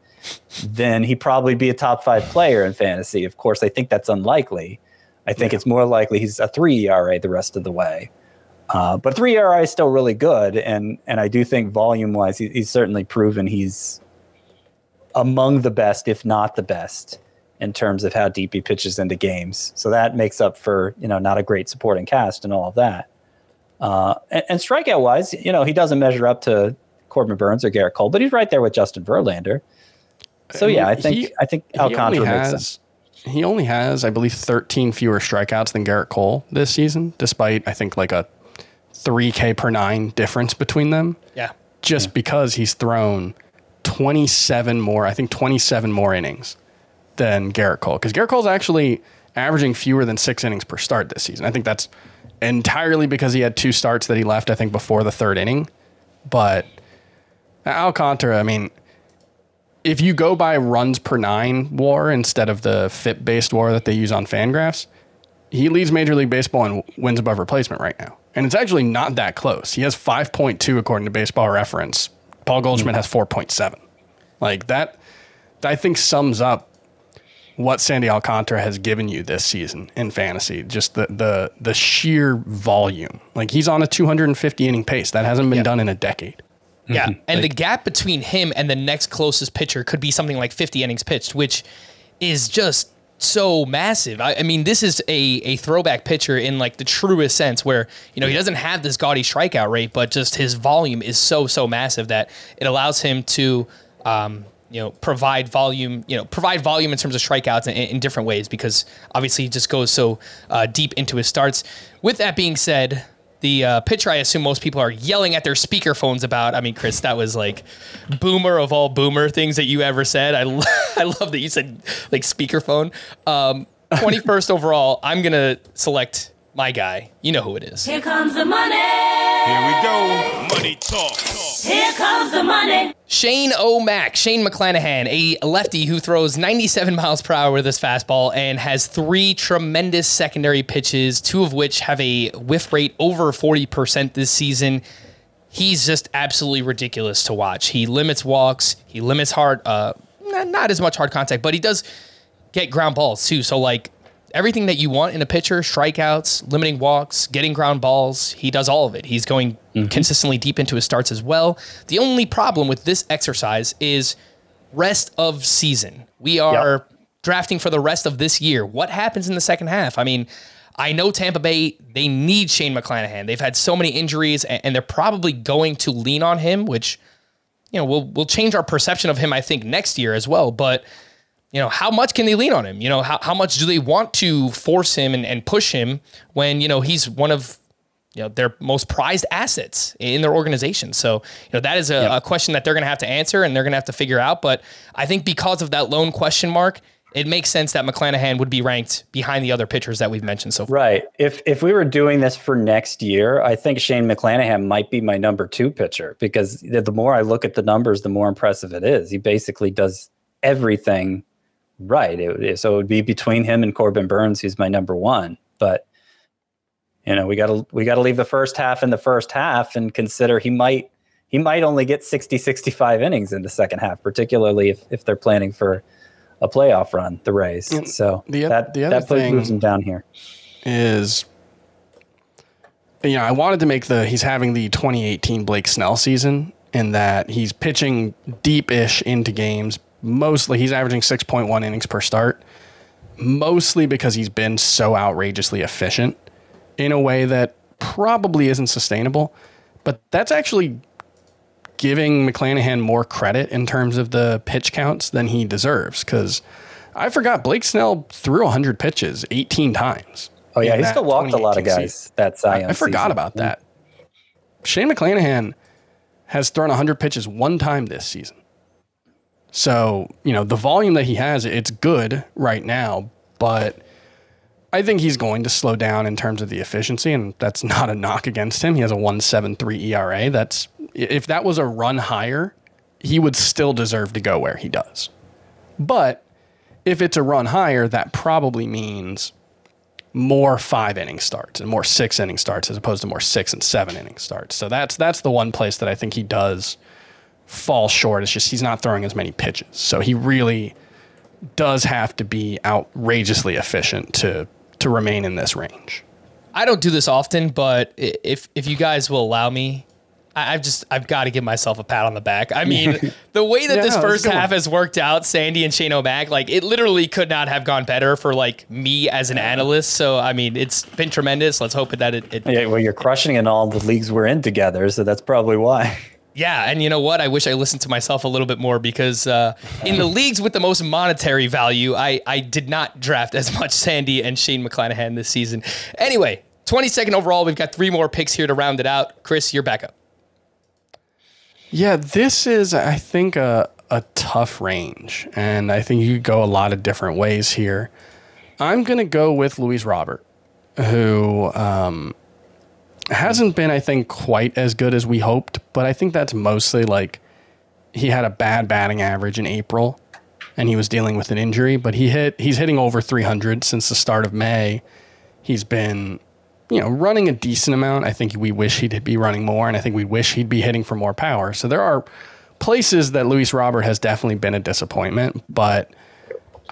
then he'd probably be a top five player in fantasy. Of course, I think that's unlikely. I think yeah. it's more likely he's a three ERA the rest of the way. Uh, but three ERA is still really good, and and I do think volume wise, he, he's certainly proven he's among the best, if not the best, in terms of how deep he pitches into games. So that makes up for you know not a great supporting cast and all of that. Uh, and, and strikeout wise, you know he doesn't measure up to Corbin Burnes or Gerrit Cole, but he's right there with Justin Verlander. So yeah, I think
He-
I think
he only
Alcantara makes
has
sense.
he only has, I believe, 13 fewer strikeouts than Gerrit Cole this season, despite I think like a 3K per nine difference between them.
Yeah.
Just because he's thrown 27 more, I think 27 more innings than Gerrit Cole. Because Gerrit Cole's actually averaging fewer than six innings per start this season. I think that's entirely because he had two starts that he left, I think, before the third inning. But Alcantara, I mean, if you go by runs per nine war instead of the FIP based war that they use on Fangraphs, he leads Major League Baseball in wins above replacement right now. And it's actually not that close. He has 5.2 according to baseball reference. Paul Goldschmidt has 4.7. Like that, I think sums up what Sandy Alcantara has given you this season in fantasy. Just the the the sheer volume. Like he's on a 250 inning pace. That hasn't been
Yeah.
done in a decade.
Yeah, and the gap between him and the next closest pitcher could be something like 50 innings pitched, which is just so massive. I, I mean, this is a a throwback pitcher in like the truest sense, where you know he doesn't have this gaudy strikeout rate, but just his volume is so so massive that it allows him to. Um, you know, provide volume. You know, provide volume in terms of strikeouts in, in different ways because obviously he just goes so uh, deep into his starts. With that being said, the uh, pitcher I assume most people are yelling at their speakerphones about. I mean, Chris, that was like boomer of all boomer things that you ever said. I, lo- I love that you said like speakerphone. Um, 21st overall, I'm going to select my guy. You know who it is.
Here comes the money.
Here we go. Money talk.
Here comes the money.
Shane O'Mac, Shane McClanahan, a lefty who throws 97 miles per hour with his fastball and has three tremendous secondary pitches, two of which have a whiff rate over 40% this season. He's just absolutely ridiculous to watch. He limits walks, he limits hard, uh, not, not as much hard contact, but he does get ground balls too. So like everything that you want in a pitcher, strikeouts, limiting walks, getting ground balls, he does all of it. He's going mm-hmm. consistently deep into his starts as well. The only problem with this exercise is rest of season. We are drafting for the rest of this year. What happens in the second half? I mean, I know Tampa Bay, they need Shane McClanahan. They've had so many injuries and, and they're probably going to lean on him, which you know, will will change our perception of him, I think, next year as well. But you know, how much can they lean on him? You know, how, how much do they want to force him and, and push him when, you know, he's one of you know their most prized assets in their organization. So, you know, that is a, a question that they're gonna have to answer and they're gonna have to figure out. But I think because of that lone question mark, it makes sense that McClanahan would be ranked behind the other pitchers that we've mentioned so far.
Right. If if we were doing this for next year, I think Shane McClanahan might be my number two pitcher because the more I look at the numbers, the more impressive it is. He basically does everything right. It, so it would be between him and Corbin Burnes, who's my number one. But you know, we got to we got to leave the first half in the first half and consider he might he might only get 60 65 innings in the second half, particularly if if they're planning for a playoff run, the Rays.
And
so
the
that
the other
that moves him down here.
is you know, I wanted to make the he's having the 2018 Blake Snell season in that he's pitching deep-ish into games. Mostly he's averaging 6.1 innings per start, mostly because he's been so outrageously efficient in a way that probably isn't sustainable. But that's actually giving McClanahan more credit in terms of the pitch counts than he deserves because I forgot Blake Snell threw 100 pitches 18 times.
Oh yeah, he still walked a lot of guys.
season.
That Zion.
I forgot
season.
about that. Shane McClanahan has thrown 100 pitches one time this season. So, you know, the volume that he has, it's good right now, but I think he's going to slow down in terms of the efficiency, and that's not a knock against him. He has a 173 ERA. That's if that was a run higher, he would still deserve to go where he does. But if it's a run higher, that probably means more five inning starts and more six inning starts as opposed to more six and seven inning starts. So that's that's the one place that I think he does fall short. It's just he's not throwing as many pitches. So he really does have to be outrageously efficient to to remain in this range.
I don't do this often, but if if you guys will allow me, I, I've just I've got to give myself a pat on the back. I mean, the way that
Yeah,
this
no, it's a
first half
one.
has worked out, Sandy and Shane O'Mac, like it literally could not have gone better for like me as an analyst. So I mean, it's been tremendous. Let's hope that it, it
Yeah, well, you're crushing in all the leagues we're in together, so that's probably why.
Yeah, and you know what? I wish I listened to myself a little bit more because uh, in the leagues with the most monetary value, I, I did not draft as much Sandy and Shane McClanahan this season. Anyway, 22nd overall, we've got three more picks here to round it out. Chris, you're back up.
Yeah, this is, I think, a, a tough range. And I think you could go a lot of different ways here. I'm going to go with Luis Robert, who um, hasn't been, I think, quite as good as we hoped. But I think that's mostly like he had a bad batting average in April and he was dealing with an injury. But he hit, he's hitting over 300 since the start of May. He's been you know, running a decent amount. I think we wish he'd be running more, and I think we wish he'd be hitting for more power. So there are places that Luis Robert has definitely been a disappointment, but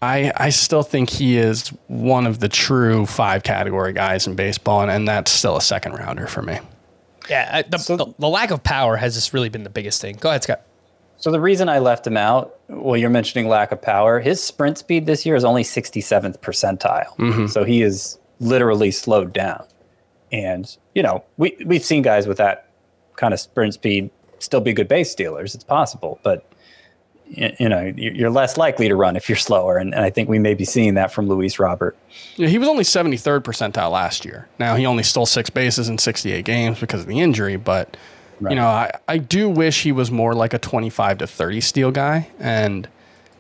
I I still think he is one of the true five category guys in baseball, and, and that's still a second rounder for me.
Yeah, the, the, the lack of power has just really been the biggest thing. Go ahead, Scott.
So the reason I left him out, well, you're mentioning lack of power. His sprint speed this year is only 67th percentile. Mm-hmm. So he is literally slowed down. And, you know, we, we've seen guys with that kind of sprint speed still be good base stealers. It's possible, but, y- you know, you- you're less likely to run if you're slower. And, and I think we may be seeing that from Luis Robert.
Yeah, he was only 73rd percentile last year. Now he only stole six bases in 68 games because of the injury, but you know, I, I do wish he was more like a 25 to 30 steal guy. And,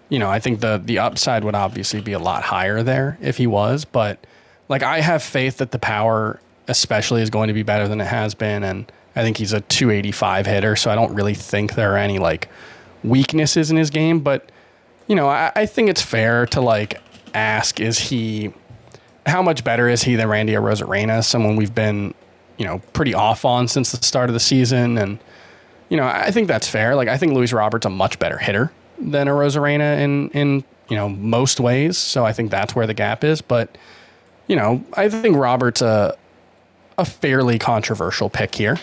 you know, I think the the upside would obviously be a lot higher there if he was, but like I have faith that the power especially is going to be better than it has been and I think he's a 285 hitter, so I don't really think there are any like weaknesses in his game, but you know, I, I think it's fair to like ask is he how much better is he than Randy Arozarena, someone we've been, you know, pretty off on since the start of the season and you know, I think that's fair. Like I think Luis Roberts a much better hitter than Arozarena in in, you know, most ways, so I think that's where the gap is, but you know, I think Roberts a a fairly controversial pick here.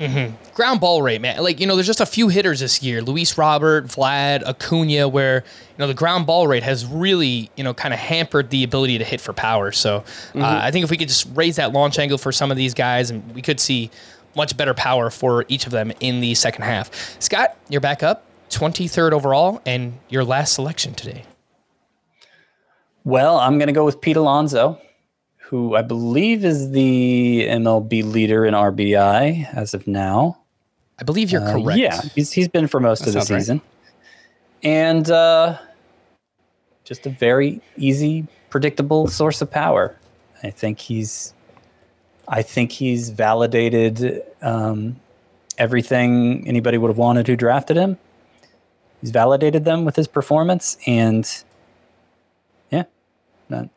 Mm-hmm.
Ground ball rate, man. Like, you know, there's just a few hitters this year. Luis Robert, Vlad, Acuna, where, you know, the ground ball rate has really, you know, kind of hampered the ability to hit for power. So uh, I think if we could just raise that launch angle for some of these guys, and we could see much better power for each of them in the second half. Scott, you're back up, 23rd overall, and your last selection today.
Well, I'm going to go with Pete Alonso, who I believe is the MLB leader in RBI as of now.
I believe you're
Uh,
correct.
yeah, he's, he's been for most of the
sounds right.
season. And uh, just a very easy, predictable source of power. I think he's, I think he's validated um, everything anybody would have wanted who drafted him. He's validated them with his performance, and yeah, not,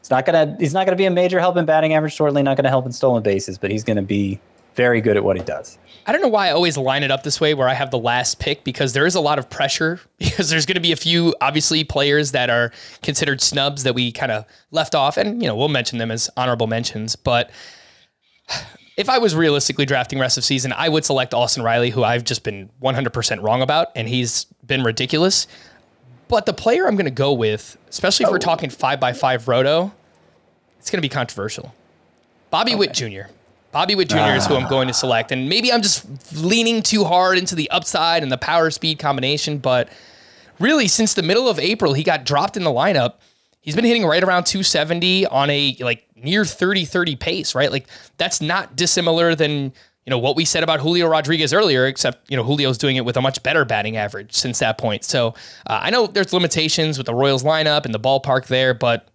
it's not gonna. He's not gonna be a major help in batting average. Certainly not gonna help in stolen bases, but he's gonna be very good at what he does.
I don't know why I always line it up this way where I have the last pick because there is a lot of pressure because there's going to be a few obviously players that are considered snubs that we kind of left off and you know we'll mention them as honorable mentions but if I was realistically drafting rest of season I would select Austin Riley who I've just been 100% wrong about and he's been ridiculous but the player I'm going to go with especially if we're oh. talking 5 by 5 roto it's going to be controversial Bobby Witt Jr. Bobby Witt Jr. is who I'm going to select. And maybe I'm just leaning too hard into the upside and the power speed combination. But really, since the middle of April, he got dropped in the lineup. He's been hitting right around 270 on a like near 30 30 pace, right? Like that's not dissimilar than you know what we said about Julio Rodriguez earlier, except you know Julio's doing it with a much better batting average since that point. So uh, I know there's limitations with the Royals lineup and the ballpark there, but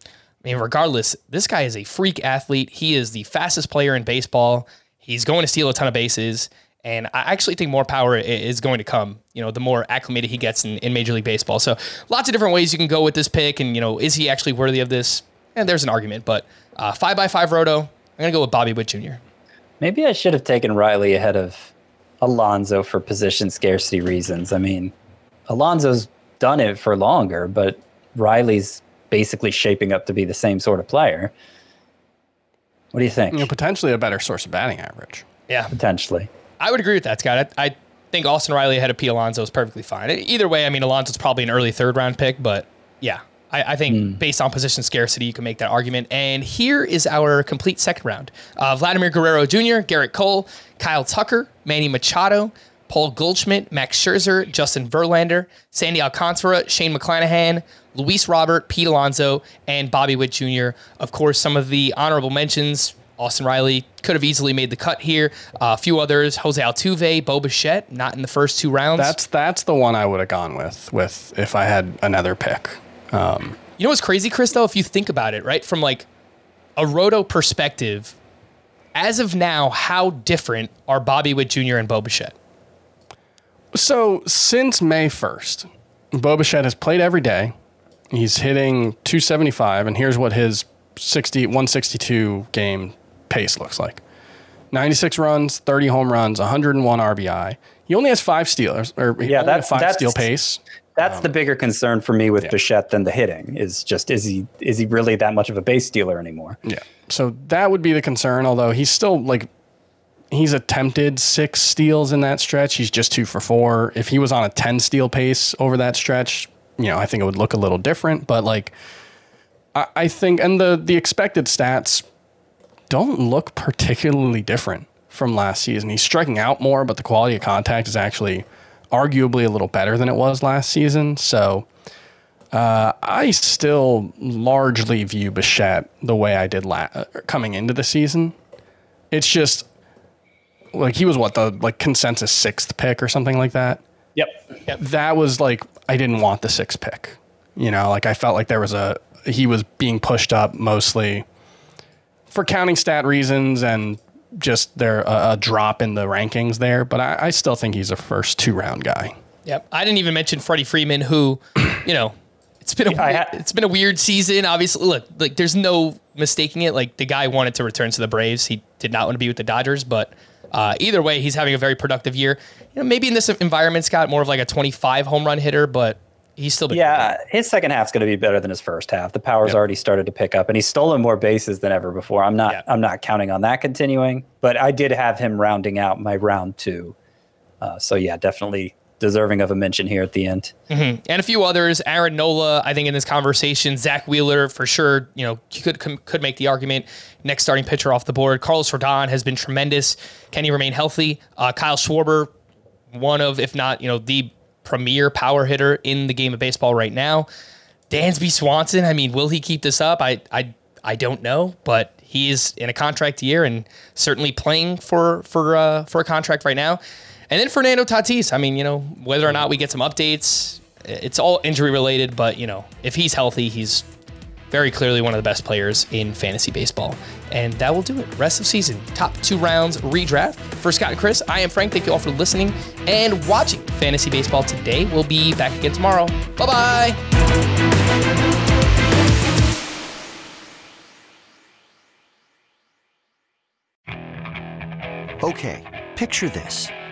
mean, regardless, this guy is a freak athlete. He is the fastest player in baseball. He's going to steal a ton of bases. And I actually think more power is going to come, you know, the more acclimated he gets in, in Major League Baseball. So lots of different ways you can go with this pick. And, you know, is he actually worthy of this? And there's an argument. But uh, five by five roto, I'm going to go with Bobby Witt Jr.
Maybe I should have taken Riley ahead of Alonso for position scarcity reasons. I mean, Alonso's done it for longer, but Riley's basically shaping up to be the same sort of player. What do you think?
You know, potentially a better source of batting average.
Yeah,
Potentially.
I would agree with that, Scott. I, I think Austin Riley ahead of P. Alonso is perfectly fine. Either way, I mean, Alonso's probably an early third round pick, but yeah, I, I think based on position scarcity, you can make that argument. And here is our complete second round uh, Vladimir Guerrero Jr., Gerrit Cole, Kyle Tucker, Manny Machado, Paul Goldschmidt, Max Scherzer, Justin Verlander, Sandy Alcantara, Shane McClanahan, Luis Robert, Pete Alonso, and Bobby Witt Jr. Of course, some of the honorable mentions. Austin Riley could have easily made the cut here. Uh, a few others: Jose Altuve, Bo Bichette, not in the first two rounds.
That's that's the one I would have gone with with if I had another pick. Um,
You know what's crazy, Chris? Though, if you think about it, right, from like a roto perspective, as of now, how different are Bobby Witt Jr. and Bo Bichette?
So since May 1st, Bo Bichette has played every day. He's hitting 275, and here's what his 60, 162 game pace looks like 96 runs, 30 home runs, 101 RBI. He only has five stealers, or
Yeah, that's-
five
that's-
steal pace.
That's the um, bigger concern for me with Bichette than the hitting. Is just is he is he really that much of a base stealer anymore?
Yeah. So that would be the concern, although he's still like he's attempted six steals in that stretch. He's just two for four. If he was on a 10 steal pace over that stretch, you know, I think it would look a little different. But like I, I think and the the expected stats don't look particularly different from last season. He's striking out more, but the quality of contact is actually arguably a little better than it was last season. So uh, I still largely view Bichette the way I did la- uh, coming into the season. It's just like he was what the like consensus sixth pick or something like that.
Yep.
That was like I didn't want the sixth pick. You know, like I felt like there was a he was being pushed up mostly for counting stat reasons and just there a, a drop in the rankings there. But I, I still think he's a first two round guy.
Yep. I didn't even mention Freddie Freeman, who, you know, it's been a
I ha-
it's been a weird season. Obviously, look, like there's no mistaking it. Like the guy wanted to return to the Braves. He did not want to be with the Dodgers, but uh, either way, he's having a very productive year. You know, maybe in this environment, Scott, more of like a 25 home run hitter, but he's still been
Yeah, his second half's going to be better than his first half. The power's already started to pick up, and he's stolen more bases than ever before. I'm not.
Yeah.
I'm not counting on that continuing, but I did have him rounding out my round two. Uh, so yeah, definitely deserving of a mention here at the end.
and a few others. Aaron Nola, I think in this conversation, Zack Wheeler for sure. You know, could could make the argument next starting pitcher off the board. Carlos Rodon has been tremendous. Can he remain healthy? Uh, Kyle Schwarber, one of if not you know the premier power hitter in the game of baseball right now. Dansby Swanson, I mean, will he keep this up? I I I don't know, but he is in a contract year and certainly playing for for uh, for a contract right now. And then Fernando Tatis, I mean, you know, whether or not we get some updates, it's all injury related, but you know, if he's healthy, he's very clearly one of the best players in fantasy baseball. And that will do it. Rest of season, top two rounds redraft. For Scott and Chris, I am Frank. Thank you all for listening and watching fantasy baseball today. We'll be back again tomorrow. Bye bye.
Okay, picture this.